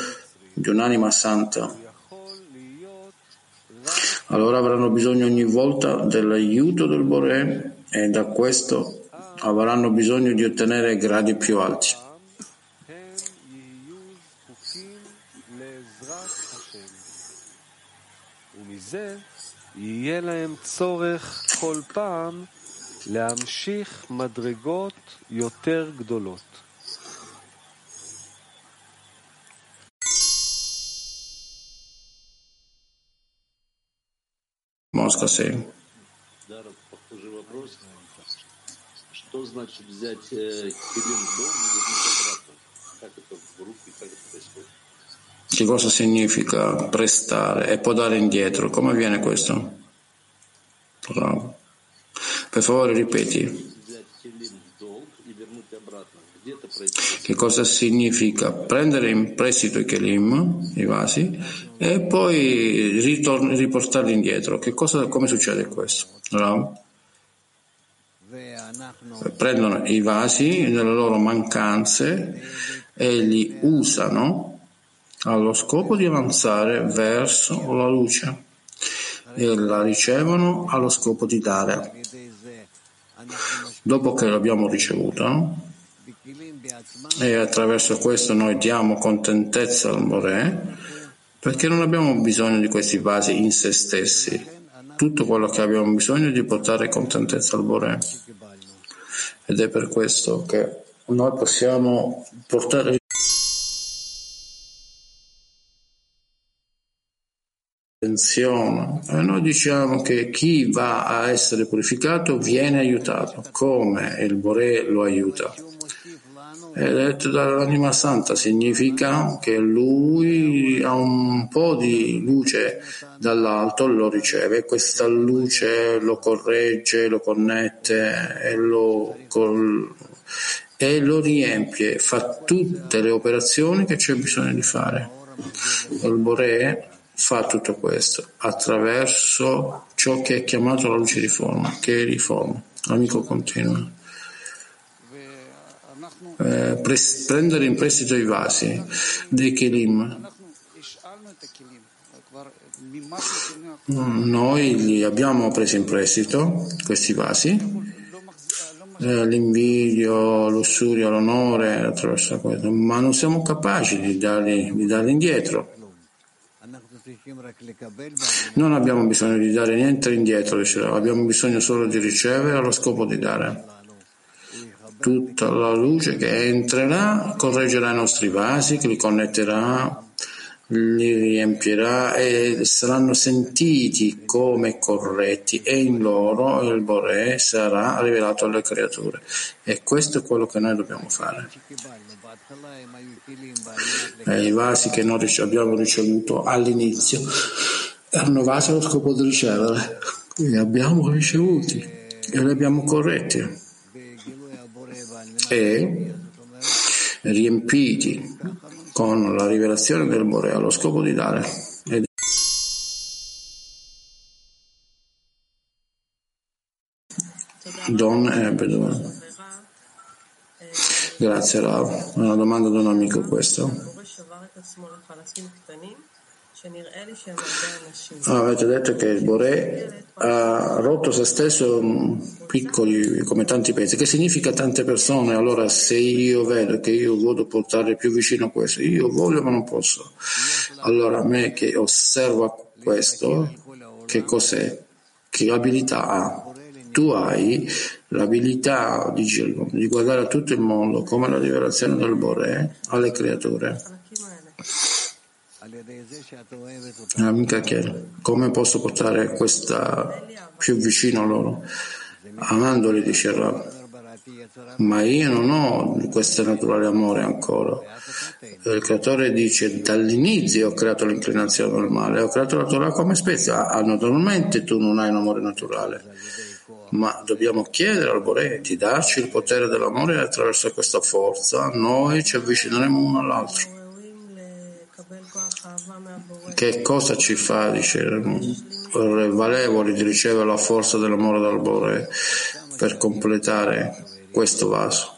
di un'anima santa. Allora avranno bisogno ogni volta dell'aiuto del Bore e da questo avranno bisogno di ottenere gradi più alti. מזה יהיה להם צורך כל פעם להמשיך מדרגות יותר גדולות. Москва 7. Что значит взять э, килим в дом и вернуть обратно? Как это в руки, как это происходит? Che cosa significa prestare e poi dare indietro? Come avviene questo? Bravo. Per favore ripeti. Che cosa significa prendere in prestito i kelim, i vasi, e poi ritorn- riportarli indietro? Che cosa, come succede questo? Bravo. Prendono i vasi nelle loro mancanze e li usano allo scopo di avanzare verso la luce e la ricevono allo scopo di dare. Dopo che l'abbiamo ricevuta e attraverso questo noi diamo contentezza al More perché non abbiamo bisogno di questi vasi in se stessi. Tutto quello che abbiamo bisogno è di portare contentezza al Bore. Ed è per questo che noi possiamo portare attenzione. E noi diciamo che chi va a essere purificato viene aiutato, come il Bore lo aiuta. È detto dall'anima santa, significa che lui ha un po' di luce dall'alto, lo riceve, questa luce lo corregge, lo connette e lo, col, e lo riempie, fa tutte le operazioni che c'è bisogno di fare. Il Bore fa tutto questo attraverso ciò che è chiamato la luce di forma, che è riforma. L'amico continua. Eh, pres- prendere in prestito i vasi dei Kelim. Noi li abbiamo presi in prestito, questi vasi, eh, l'invidio, l'ussurio, l'onore ma non siamo capaci di darli, di darli indietro. Non abbiamo bisogno di dare niente indietro, diceva, abbiamo bisogno solo di ricevere allo scopo di dare. tutta la luce che entrerà correggerà i nostri vasi, che li connetterà, li riempirà e saranno sentiti come corretti e in loro il Boré sarà rivelato alle creature. E questo è quello che noi dobbiamo fare. E I vasi che noi abbiamo ricevuto all'inizio erano vasi allo scopo di ricevere, li abbiamo ricevuti e li abbiamo corretti e riempiti con la rivelazione del Bore allo scopo di dare. Ed Don Ebedon. Grazie Rav. È una domanda di un amico questo. Avete detto che il Boré ha rotto se stesso piccoli come tanti pezzi, che significa tante persone. Allora, se io vedo che io voglio portare più vicino a questo, io voglio ma non posso. Allora, me che osservo questo, che cos'è? Che abilità ha? Tu hai l'abilità di, di guardare a tutto il mondo come la rivelazione del Boré alle creature. Amica chiede, come posso portare questa più vicino a loro? Amandoli, dice Rav. Ma io non ho questo naturale amore ancora. Il creatore dice dall'inizio ho creato l'inclinazione del male, ho creato la Torah come spezia. Ah, naturalmente tu non hai un amore naturale, ma dobbiamo chiedere al Bore di darci il potere dell'amore e attraverso questa forza noi ci avvicineremo uno all'altro. Che cosa ci fa, dice, valevoli di ricevere la forza dell'amore dal Bore per completare questo vaso?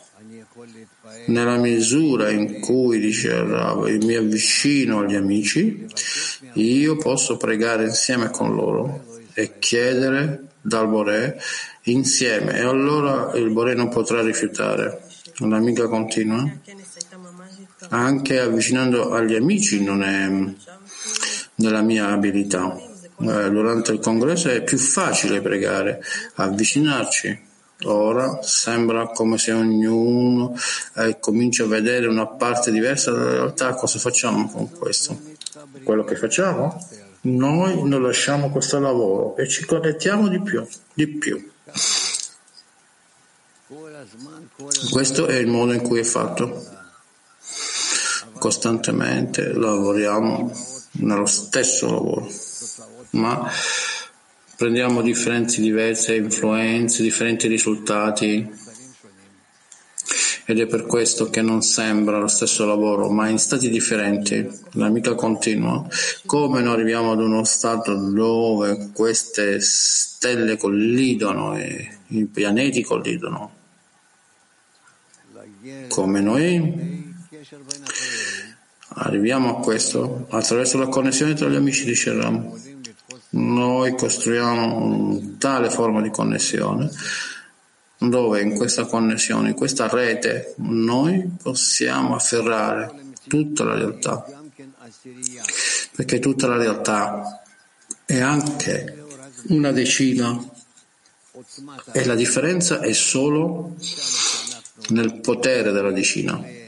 Nella misura in cui, dice Rav, mi avvicino agli amici, io posso pregare insieme con loro e chiedere dal Bore insieme e allora il Bore non potrà rifiutare. L'amica continua. Anche avvicinando agli amici non è nella mia abilità. Eh, durante il congresso è più facile pregare, avvicinarci. Ora sembra come se ognuno eh, comincia a vedere una parte diversa della realtà. Cosa facciamo con questo? Quello che facciamo? Noi non lasciamo questo lavoro e ci connettiamo di più, di più. Questo è il modo in cui è fatto. Costantemente lavoriamo nello stesso lavoro, ma prendiamo differenze diverse influenze, differenti risultati ed è per questo che non sembra lo stesso lavoro, ma in stati differenti. L'amica continua. Come noi arriviamo ad uno stato dove queste stelle collidono e i pianeti collidono? Come noi arriviamo a questo attraverso la connessione tra gli amici di Sherram. Noi costruiamo tale forma di connessione dove in questa connessione, in questa rete, noi possiamo afferrare tutta la realtà, perché tutta la realtà è anche una decina e la differenza è solo nel potere della decina.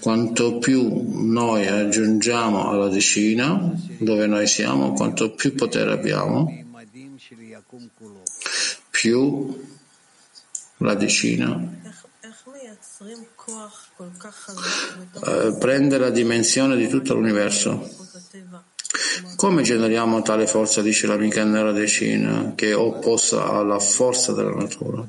Quanto più noi aggiungiamo alla decina, dove noi siamo, quanto più potere abbiamo, più la decina eh, prende la dimensione di tutto l'universo. Come generiamo tale forza, dice l'amica nella decina, che è opposta alla forza della natura?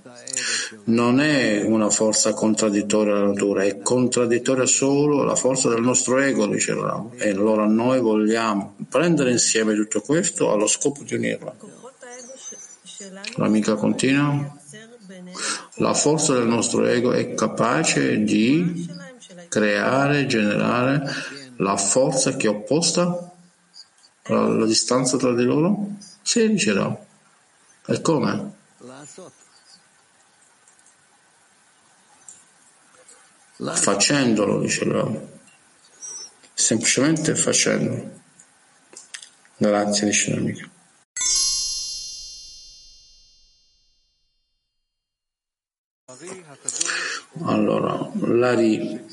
Non è una forza contraddittoria alla natura, è contraddittoria solo alla forza del nostro ego, dice Ram. E allora noi vogliamo prendere insieme tutto questo allo scopo di unirla. L'amica continua. La forza del nostro ego è capace di creare, generare la forza che è opposta alla, alla distanza tra di loro? Sì, dice no. E come? Facendolo, dice Rav. Semplicemente facendolo. Grazie, dice l'amico. Allora, Lari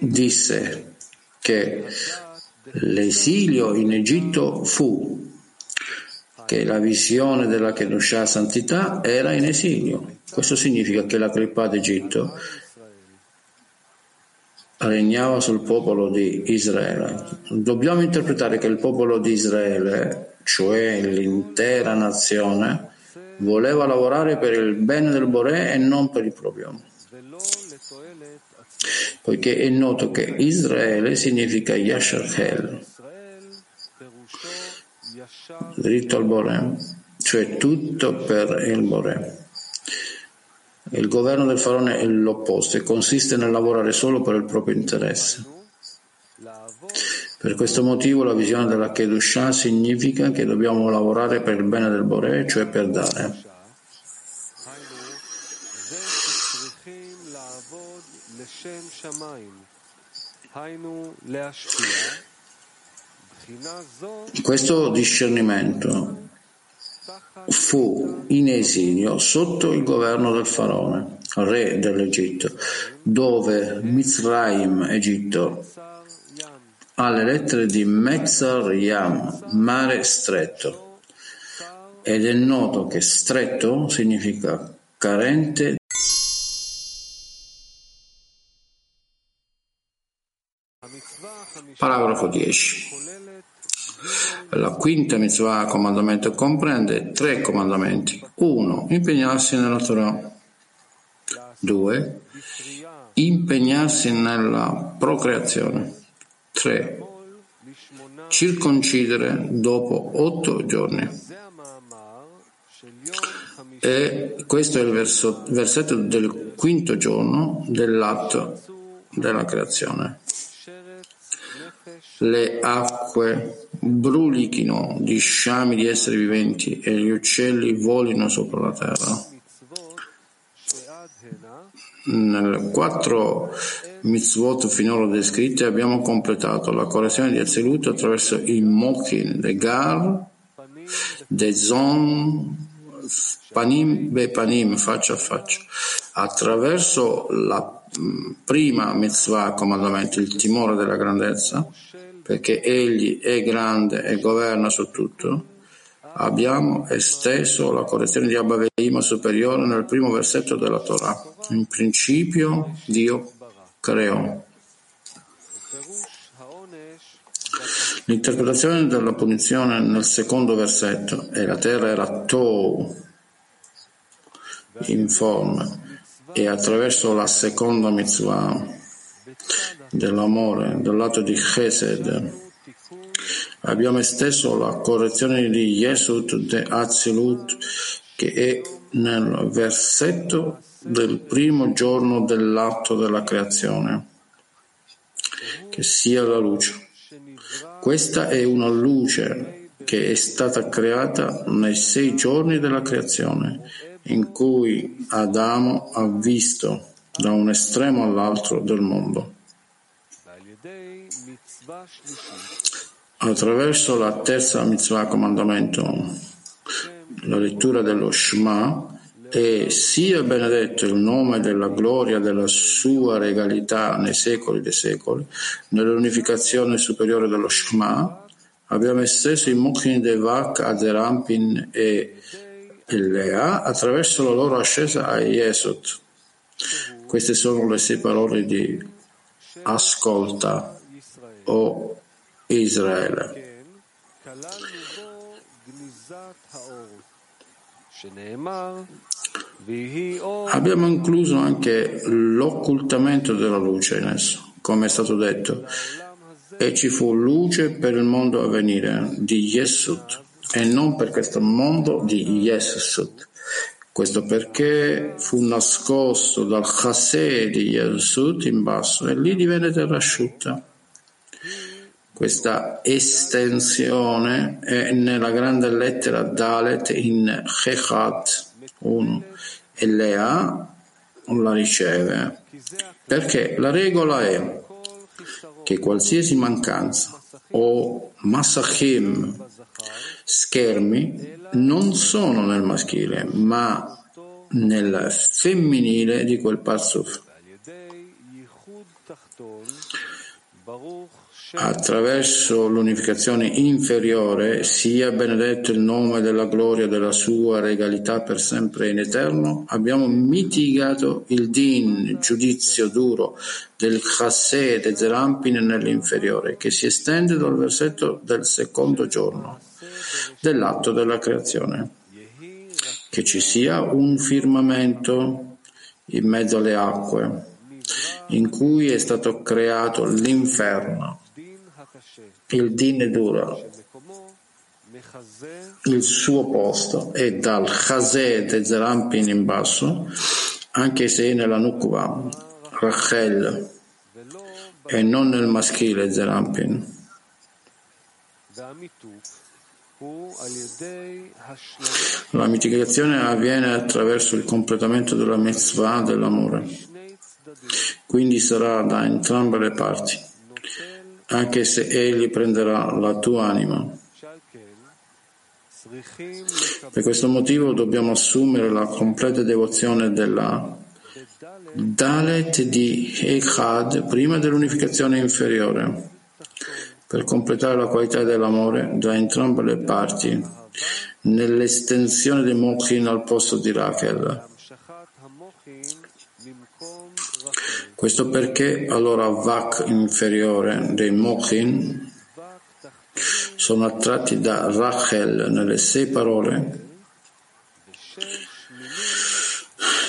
disse che l'esilio in Egitto fu che la visione della Kedushah santità era in esilio. Questo significa che la Klippa d'Egitto regnava sul popolo di Israele. Dobbiamo interpretare che il popolo di Israele, cioè l'intera nazione, voleva lavorare per il bene del Boré e non per il proprio. Poiché è noto che Israele significa Yashar dritto al Boré, cioè tutto per il Boré. Il governo del faraone è l'opposto e consiste nel lavorare solo per il proprio interesse. Per questo motivo la visione della Kedushah significa che dobbiamo lavorare per il bene del Boré, cioè per dare. Questo discernimento fu in esilio sotto il governo del faraone, re dell'Egitto, dove Mizraim, Egitto, ha le lettere di Metzar Yam, mare stretto, ed è noto che stretto significa carente Paragrafo 10. La quinta mitzvah comandamento comprende tre comandamenti. 1. Impegnarsi nella Torah. 2. Impegnarsi nella procreazione. 3. Circoncidere dopo otto giorni. E questo è il verso, versetto del quinto giorno dell'atto della creazione le acque brulichino di sciami di esseri viventi e gli uccelli volino sopra la terra. Nelle quattro mitzvot finora descritte abbiamo completato la correzione di Azilut attraverso il Mochin, de Gar, de Zon, Panim be Panim, faccia a faccia. Attraverso la mm, prima mitzvah comandamento, il timore della grandezza, perché Egli è grande e governa su tutto, abbiamo esteso la correzione di Abba Veima superiore nel primo versetto della Torah. In principio Dio creò. L'interpretazione della punizione nel secondo versetto e la terra era Tou, informe, e attraverso la seconda mitzvah dell'amore, dal lato di Chesed. Abbiamo esteso la correzione di Yesut de Azilut che è nel versetto del primo giorno dell'atto della creazione, che sia la luce. Questa è una luce che è stata creata nei sei giorni della creazione, in cui Adamo ha visto da un estremo all'altro del mondo. Attraverso la terza mitzvah comandamento, la lettura dello Shema, e sia benedetto il nome della gloria della sua regalità nei secoli dei secoli, nell'unificazione superiore dello Shema, abbiamo esteso i Mukhin Devak, Aderampin e Lea attraverso la loro ascesa a Yesod. Queste sono le sei parole di ascolta o Israele. Abbiamo incluso anche l'occultamento della luce in esso, come è stato detto, e ci fu luce per il mondo a venire di Yesud e non per questo mondo di Yesud. Questo perché fu nascosto dal Chasè di Yesud in basso e lì divenne terra asciutta. Questa estensione è nella grande lettera Dalet in Chechat 1 e Lea la riceve perché la regola è che qualsiasi mancanza o masachim schermi non sono nel maschile ma nel femminile di quel parzuf. Attraverso l'unificazione inferiore sia benedetto il nome della gloria della sua regalità per sempre in eterno, abbiamo mitigato il din, giudizio duro, del chased e zerampin nell'inferiore, che si estende dal versetto del secondo giorno dell'atto della creazione. Che ci sia un firmamento in mezzo alle acque, in cui è stato creato l'inferno, il din duro, il suo posto è dal Chazed e Zerampin in basso, anche se è nella Nukva, Rachel, e non nel maschile Zerampin. La mitigazione avviene attraverso il completamento della mitzvah dell'amore, quindi sarà da entrambe le parti anche se egli prenderà la tua anima. Per questo motivo dobbiamo assumere la completa devozione della Dalet di Echad prima dell'unificazione inferiore, per completare la qualità dell'amore da entrambe le parti, nell'estensione di Mochin al posto di Rachel. Questo perché allora Vak inferiore dei Mochin sono attratti da Rachel nelle sei parole.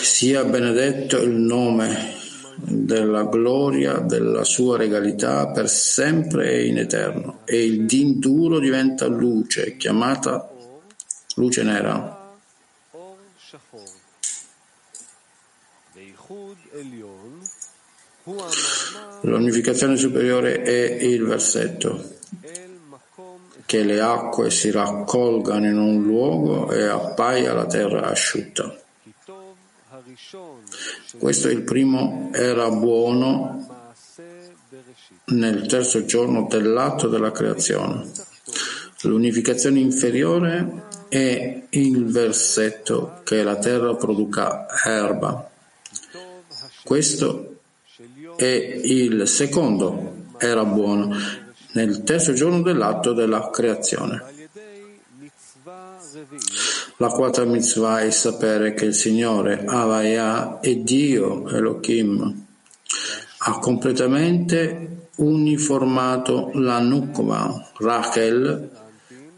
Sia benedetto il nome della gloria della sua regalità per sempre e in eterno. E il din duro diventa luce chiamata luce nera L'unificazione superiore è il versetto che le acque si raccolgano in un luogo e appaia la terra asciutta. Questo è il primo era buono nel terzo giorno dell'atto della creazione. L'unificazione inferiore è il versetto che la terra produca erba. Questo è il secondo era buono nel terzo giorno dell'atto della creazione. La quarta mitzvah è sapere che il Signore Avaya è Dio Elohim. Ha completamente uniformato la Nukva, Rachel,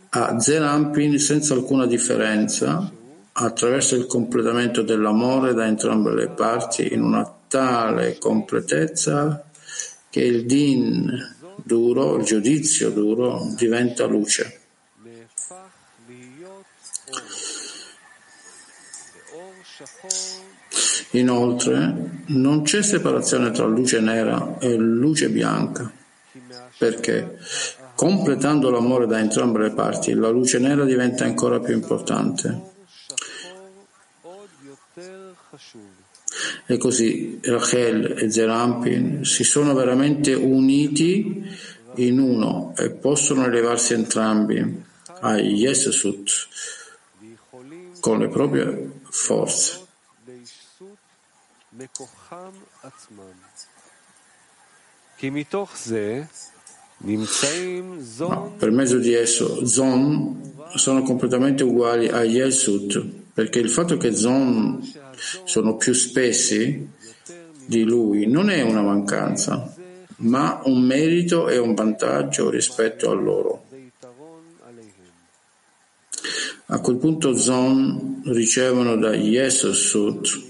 a Zerampin senza alcuna differenza attraverso il completamento dell'amore da entrambe le parti in una tale completezza che il din duro, il giudizio duro, diventa luce. Inoltre, non c'è separazione tra luce nera e luce bianca, perché completando l'amore da entrambe le parti, la luce nera diventa ancora più importante. E così Rachel e Zerampin si sono veramente uniti in uno e possono elevarsi entrambi a Yesesut con le proprie forze. No, per mezzo di esso Zon sono completamente uguali a Yesut, perché il fatto che Zon sono più spessi di lui non è una mancanza, ma un merito e un vantaggio rispetto a loro. A quel punto Zon ricevono da Yesosut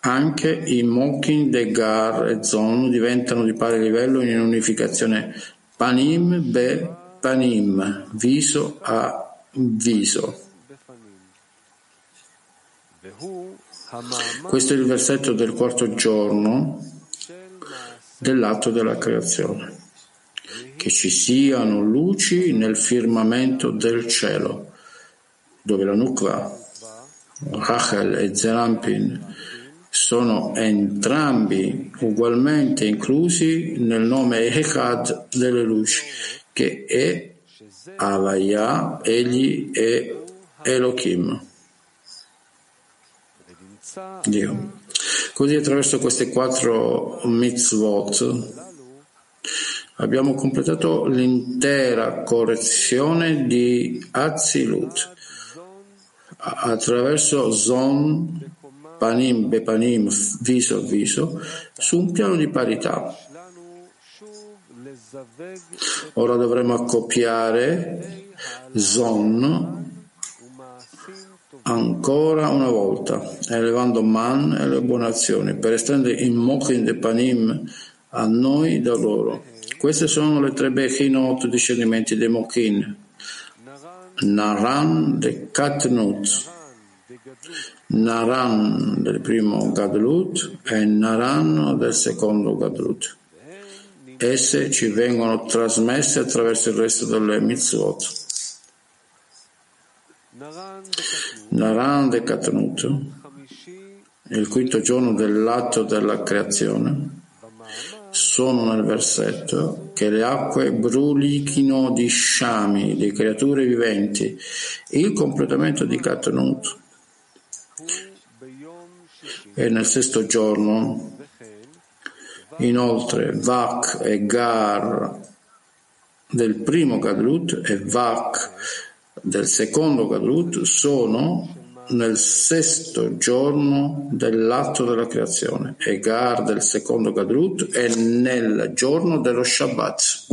anche i Mokin de Gar e Zon diventano di pari livello in unificazione Panim be Panim, viso a viso. Questo è il versetto del quarto giorno dell'atto della creazione. Che ci siano luci nel firmamento del cielo, dove la Nukva, Rachel e Zerampin sono entrambi ugualmente inclusi nel nome Echad delle luci, che è Avaya, egli è Elohim. Dio. Così attraverso queste quattro mitzvot abbiamo completato l'intera correzione di Azilut attraverso Zon, Panim, Bepanim, viso a viso, su un piano di parità. Ora dovremo accoppiare Zon ancora una volta, elevando Man e le buone azioni, per estendere il Mochin de Panim a noi da loro. Queste sono le tre Bechinot discernimenti dei Mochin. Naran de Katnut, Naran del primo Gadlut e Naran del secondo Gadlut. Esse ci vengono trasmesse attraverso il resto delle mitzvot. Naran Katnut, il quinto giorno dell'atto della creazione, sono nel versetto che le acque brulichino di sciami, di creature viventi, il completamento di Katnut. E nel sesto giorno, inoltre, Vak e Gar del primo Gadlut e Vak del secondo Gadlut sono nel sesto giorno dell'atto della creazione e Gar del secondo Gadlut è nel giorno dello Shabbat.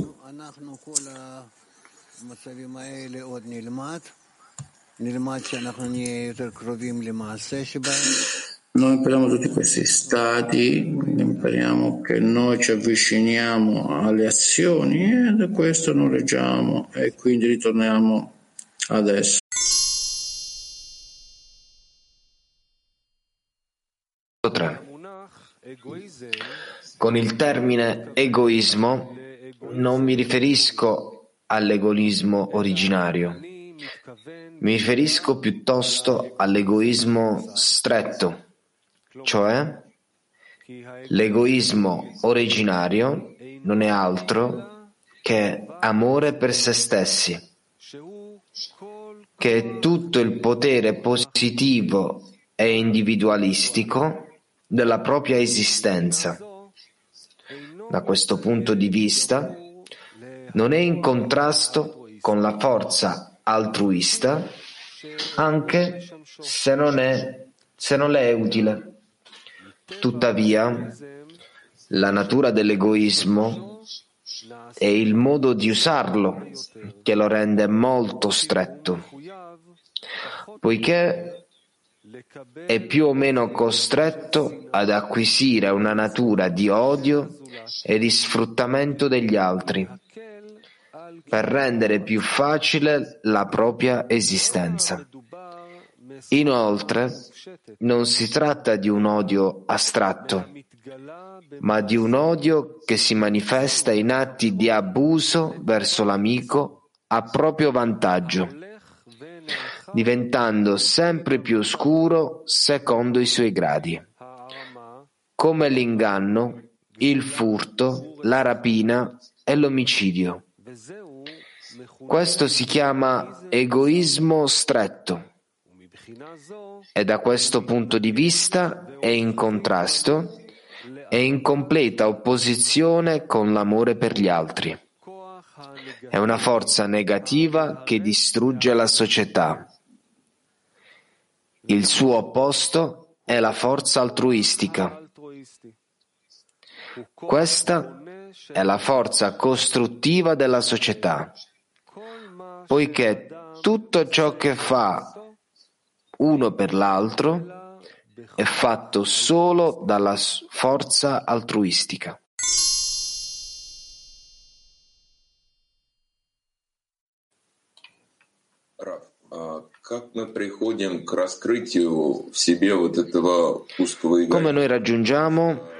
Noi impariamo tutti questi stati, impariamo che noi ci avviciniamo alle azioni e da questo non leggiamo e quindi ritorniamo adesso. Con il termine egoismo non mi riferisco all'egoismo originario, mi riferisco piuttosto all'egoismo stretto, cioè l'egoismo originario non è altro che amore per se stessi, che è tutto il potere positivo e individualistico della propria esistenza. Da questo punto di vista, non è in contrasto con la forza altruista, anche se non, è, se non le è utile. Tuttavia, la natura dell'egoismo è il modo di usarlo che lo rende molto stretto, poiché è più o meno costretto ad acquisire una natura di odio e di sfruttamento degli altri per rendere più facile la propria esistenza. Inoltre, non si tratta di un odio astratto, ma di un odio che si manifesta in atti di abuso verso l'amico a proprio vantaggio diventando sempre più scuro secondo i suoi gradi, come l'inganno, il furto, la rapina e l'omicidio. Questo si chiama egoismo stretto e da questo punto di vista è in contrasto e in completa opposizione con l'amore per gli altri. È una forza negativa che distrugge la società il suo opposto è la forza altruistica. Questa è la forza costruttiva della società, poiché tutto ciò che fa uno per l'altro è fatto solo dalla forza altruistica. Come noi raggiungiamo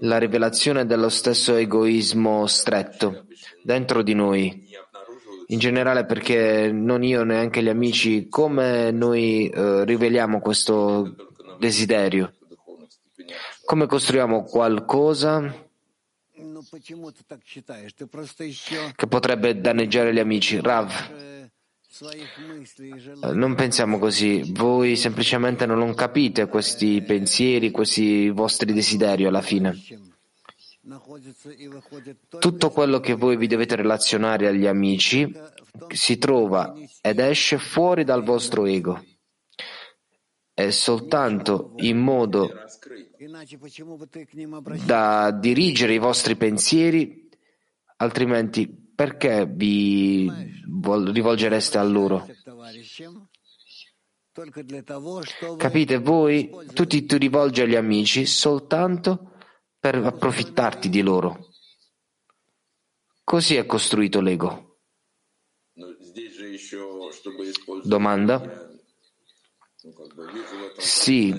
la rivelazione dello stesso egoismo stretto dentro di noi? In generale perché non io neanche gli amici, come noi eh, riveliamo questo desiderio? Come costruiamo qualcosa che potrebbe danneggiare gli amici? Rav. Non pensiamo così, voi semplicemente non capite questi pensieri, questi vostri desideri alla fine. Tutto quello che voi vi dovete relazionare agli amici si trova ed esce fuori dal vostro ego. È soltanto in modo da dirigere i vostri pensieri, altrimenti perché vi rivolgereste a loro? Capite, voi tu ti, ti rivolgi agli amici soltanto per approfittarti di loro. Così è costruito l'ego. Domanda? Sì,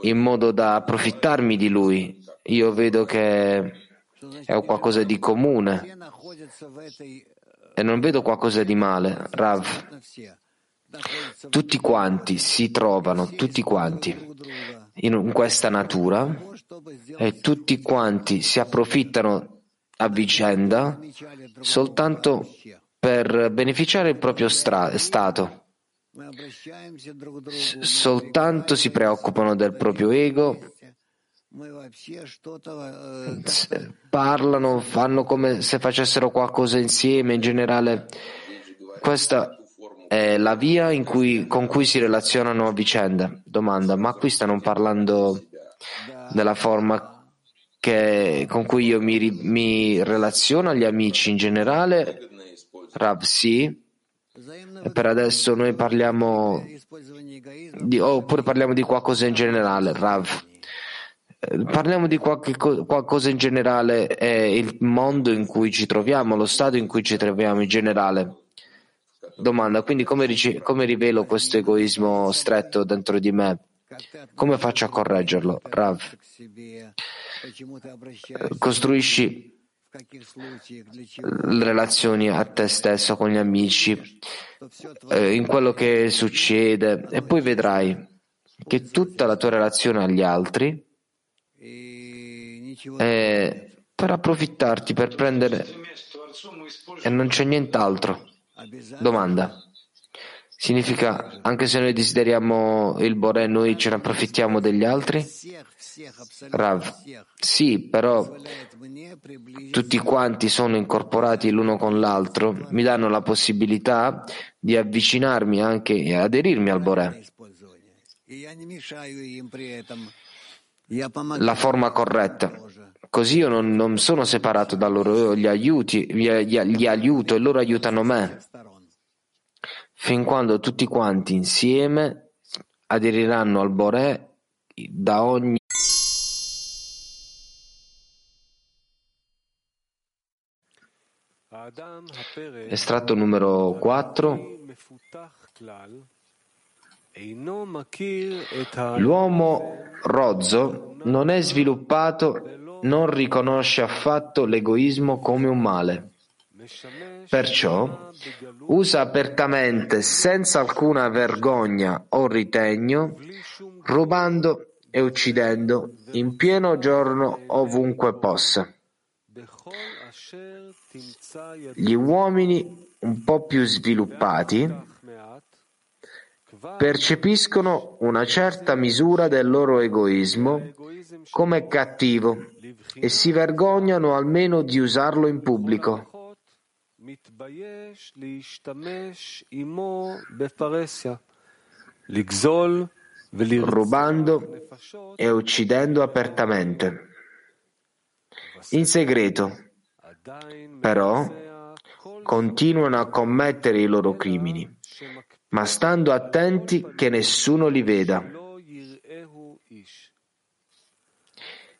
in modo da approfittarmi di lui. Io vedo che è qualcosa di comune e non vedo qualcosa di male. Rav, tutti quanti si trovano, tutti quanti, in questa natura e tutti quanti si approfittano a vicenda soltanto per beneficiare il proprio stra- stato. soltanto si preoccupano del proprio ego, parlano, fanno come se facessero qualcosa insieme, in generale. Questa è la via cui, con cui si relazionano a vicenda. Domanda, ma qui stanno parlando della forma che, con cui io mi, mi, relaziono agli amici in generale? Rav, sì. E per adesso noi parliamo di, oppure parliamo di qualcosa in generale, Rav. Parliamo di qualche, qualcosa in generale, è il mondo in cui ci troviamo, lo stato in cui ci troviamo in generale. Domanda, quindi come, come rivelo questo egoismo stretto dentro di me? Come faccio a correggerlo? Rav, costruisci le relazioni a te stesso con gli amici, eh, in quello che succede, e poi vedrai che tutta la tua relazione agli altri è per approfittarti, per prendere, e non c'è nient'altro. Domanda. Significa, anche se noi desideriamo il Boré, noi ce ne approfittiamo degli altri? Rav, sì, però tutti quanti sono incorporati l'uno con l'altro, mi danno la possibilità di avvicinarmi anche e aderirmi al Boré. La forma corretta. Così io non, non sono separato da loro, io gli, aiuti, gli, gli, gli aiuto e loro aiutano me fin quando tutti quanti insieme aderiranno al Boré da ogni Estratto numero 4 L'uomo rozzo non è sviluppato, non riconosce affatto l'egoismo come un male. Perciò usa apertamente, senza alcuna vergogna o ritegno, rubando e uccidendo in pieno giorno ovunque possa. Gli uomini un po' più sviluppati percepiscono una certa misura del loro egoismo come cattivo e si vergognano almeno di usarlo in pubblico. Rubando e uccidendo apertamente. In segreto, però, continuano a commettere i loro crimini, ma stando attenti che nessuno li veda.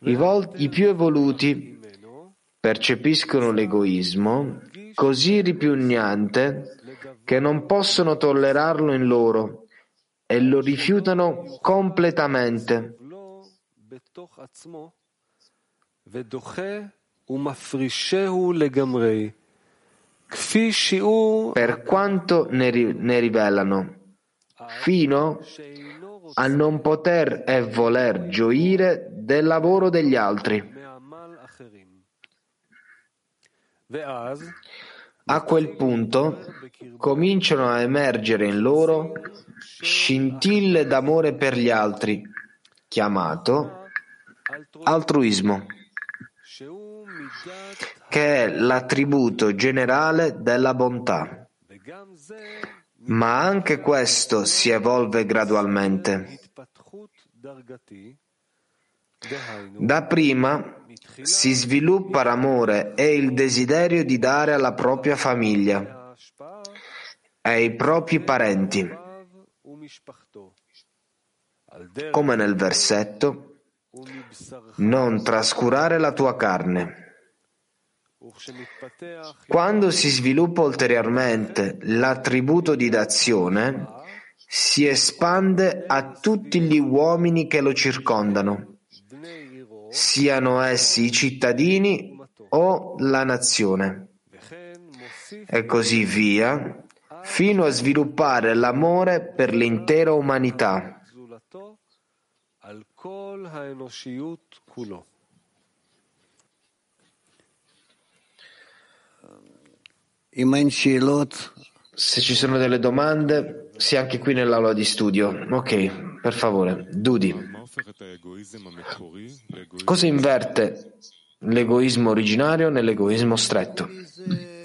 I, vol- i più evoluti percepiscono l'egoismo così ripugnante che non possono tollerarlo in loro e lo rifiutano completamente. Per quanto ne, ri- ne rivelano, fino a non poter e voler gioire del lavoro degli altri. A quel punto cominciano a emergere in loro scintille d'amore per gli altri, chiamato altruismo, che è l'attributo generale della bontà. Ma anche questo si evolve gradualmente. Dapprima si sviluppa l'amore e il desiderio di dare alla propria famiglia, ai propri parenti, come nel versetto non trascurare la tua carne. Quando si sviluppa ulteriormente l'attributo di d'azione, si espande a tutti gli uomini che lo circondano, siano essi i cittadini o la nazione, e così via, fino a sviluppare l'amore per l'intera umanità. Se ci sono delle domande, sia anche qui nell'aula di studio. Ok, per favore. Dudi. Cosa inverte l'egoismo originario nell'egoismo stretto?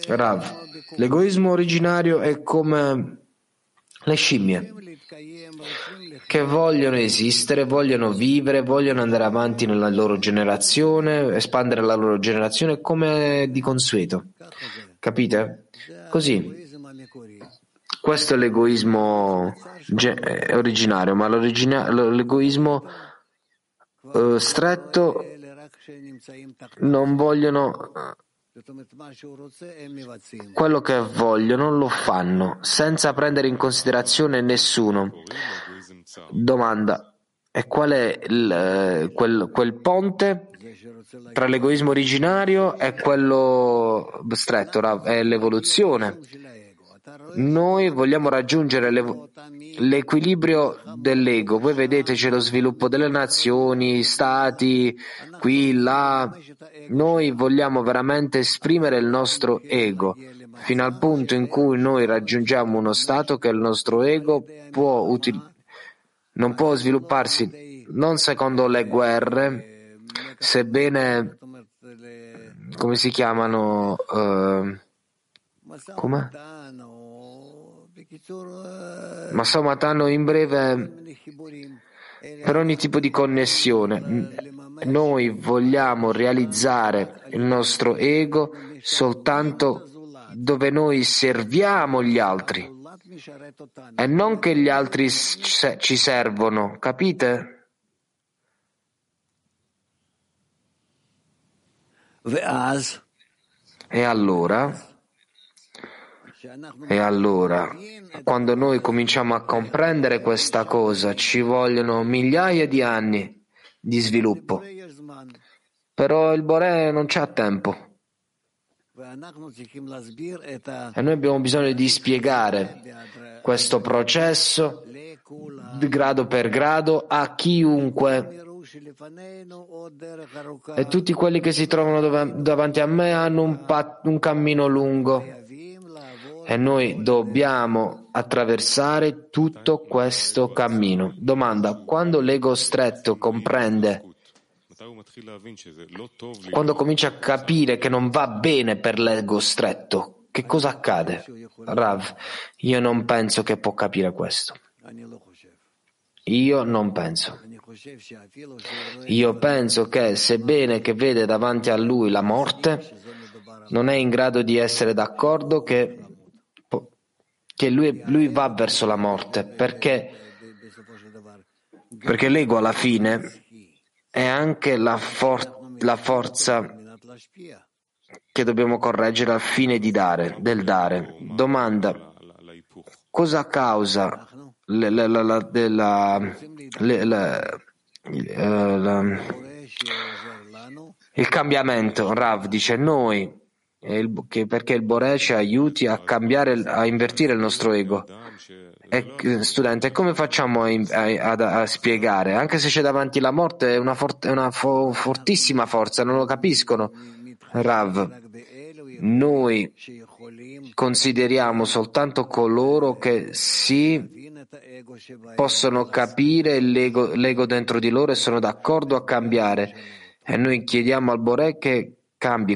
Rav, l'egoismo originario è come le scimmie che vogliono esistere, vogliono vivere, vogliono andare avanti nella loro generazione, espandere la loro generazione come di consueto. Capite? Così. Questo è l'egoismo originario, ma l'egoismo uh, stretto non vogliono quello che vogliono lo fanno senza prendere in considerazione nessuno. Domanda: e qual è il, quel, quel ponte tra l'egoismo originario e quello stretto? È l'evoluzione. Noi vogliamo raggiungere l'equilibrio dell'ego. Voi vedete c'è lo sviluppo delle nazioni, stati, qui, là. Noi vogliamo veramente esprimere il nostro ego fino al punto in cui noi raggiungiamo uno stato che il nostro ego può util- non può svilupparsi non secondo le guerre, sebbene come si chiamano uh, come? Masamatano in breve per ogni tipo di connessione. Noi vogliamo realizzare il nostro ego soltanto dove noi serviamo gli altri e non che gli altri ci servono, capite? E allora e allora, quando noi cominciamo a comprendere questa cosa, ci vogliono migliaia di anni di sviluppo. Però il Bore non c'ha tempo. E noi abbiamo bisogno di spiegare questo processo grado per grado a chiunque. E tutti quelli che si trovano davanti a me hanno un, pat- un cammino lungo e noi dobbiamo attraversare tutto questo cammino. Domanda, quando l'ego stretto comprende, quando comincia a capire che non va bene per l'ego stretto, che cosa accade? Rav, io non penso che può capire questo. Io non penso. Io penso che sebbene che vede davanti a lui la morte, non è in grado di essere d'accordo che che lui, lui va verso la morte perché, perché l'ego alla fine è anche la, for, la forza che dobbiamo correggere al fine di dare, del dare. Domanda, cosa causa la, la, la, il cambiamento? Rav dice noi il, perché il Bore ci aiuti a cambiare, a invertire il nostro ego. E, studente, come facciamo a, a, a, spiegare? Anche se c'è davanti la morte, è una, forte, una fo, fortissima forza, non lo capiscono. Rav, Noi consideriamo soltanto coloro che si possono capire l'ego, l'ego dentro di loro e sono d'accordo a cambiare. E noi chiediamo al Boré che cambi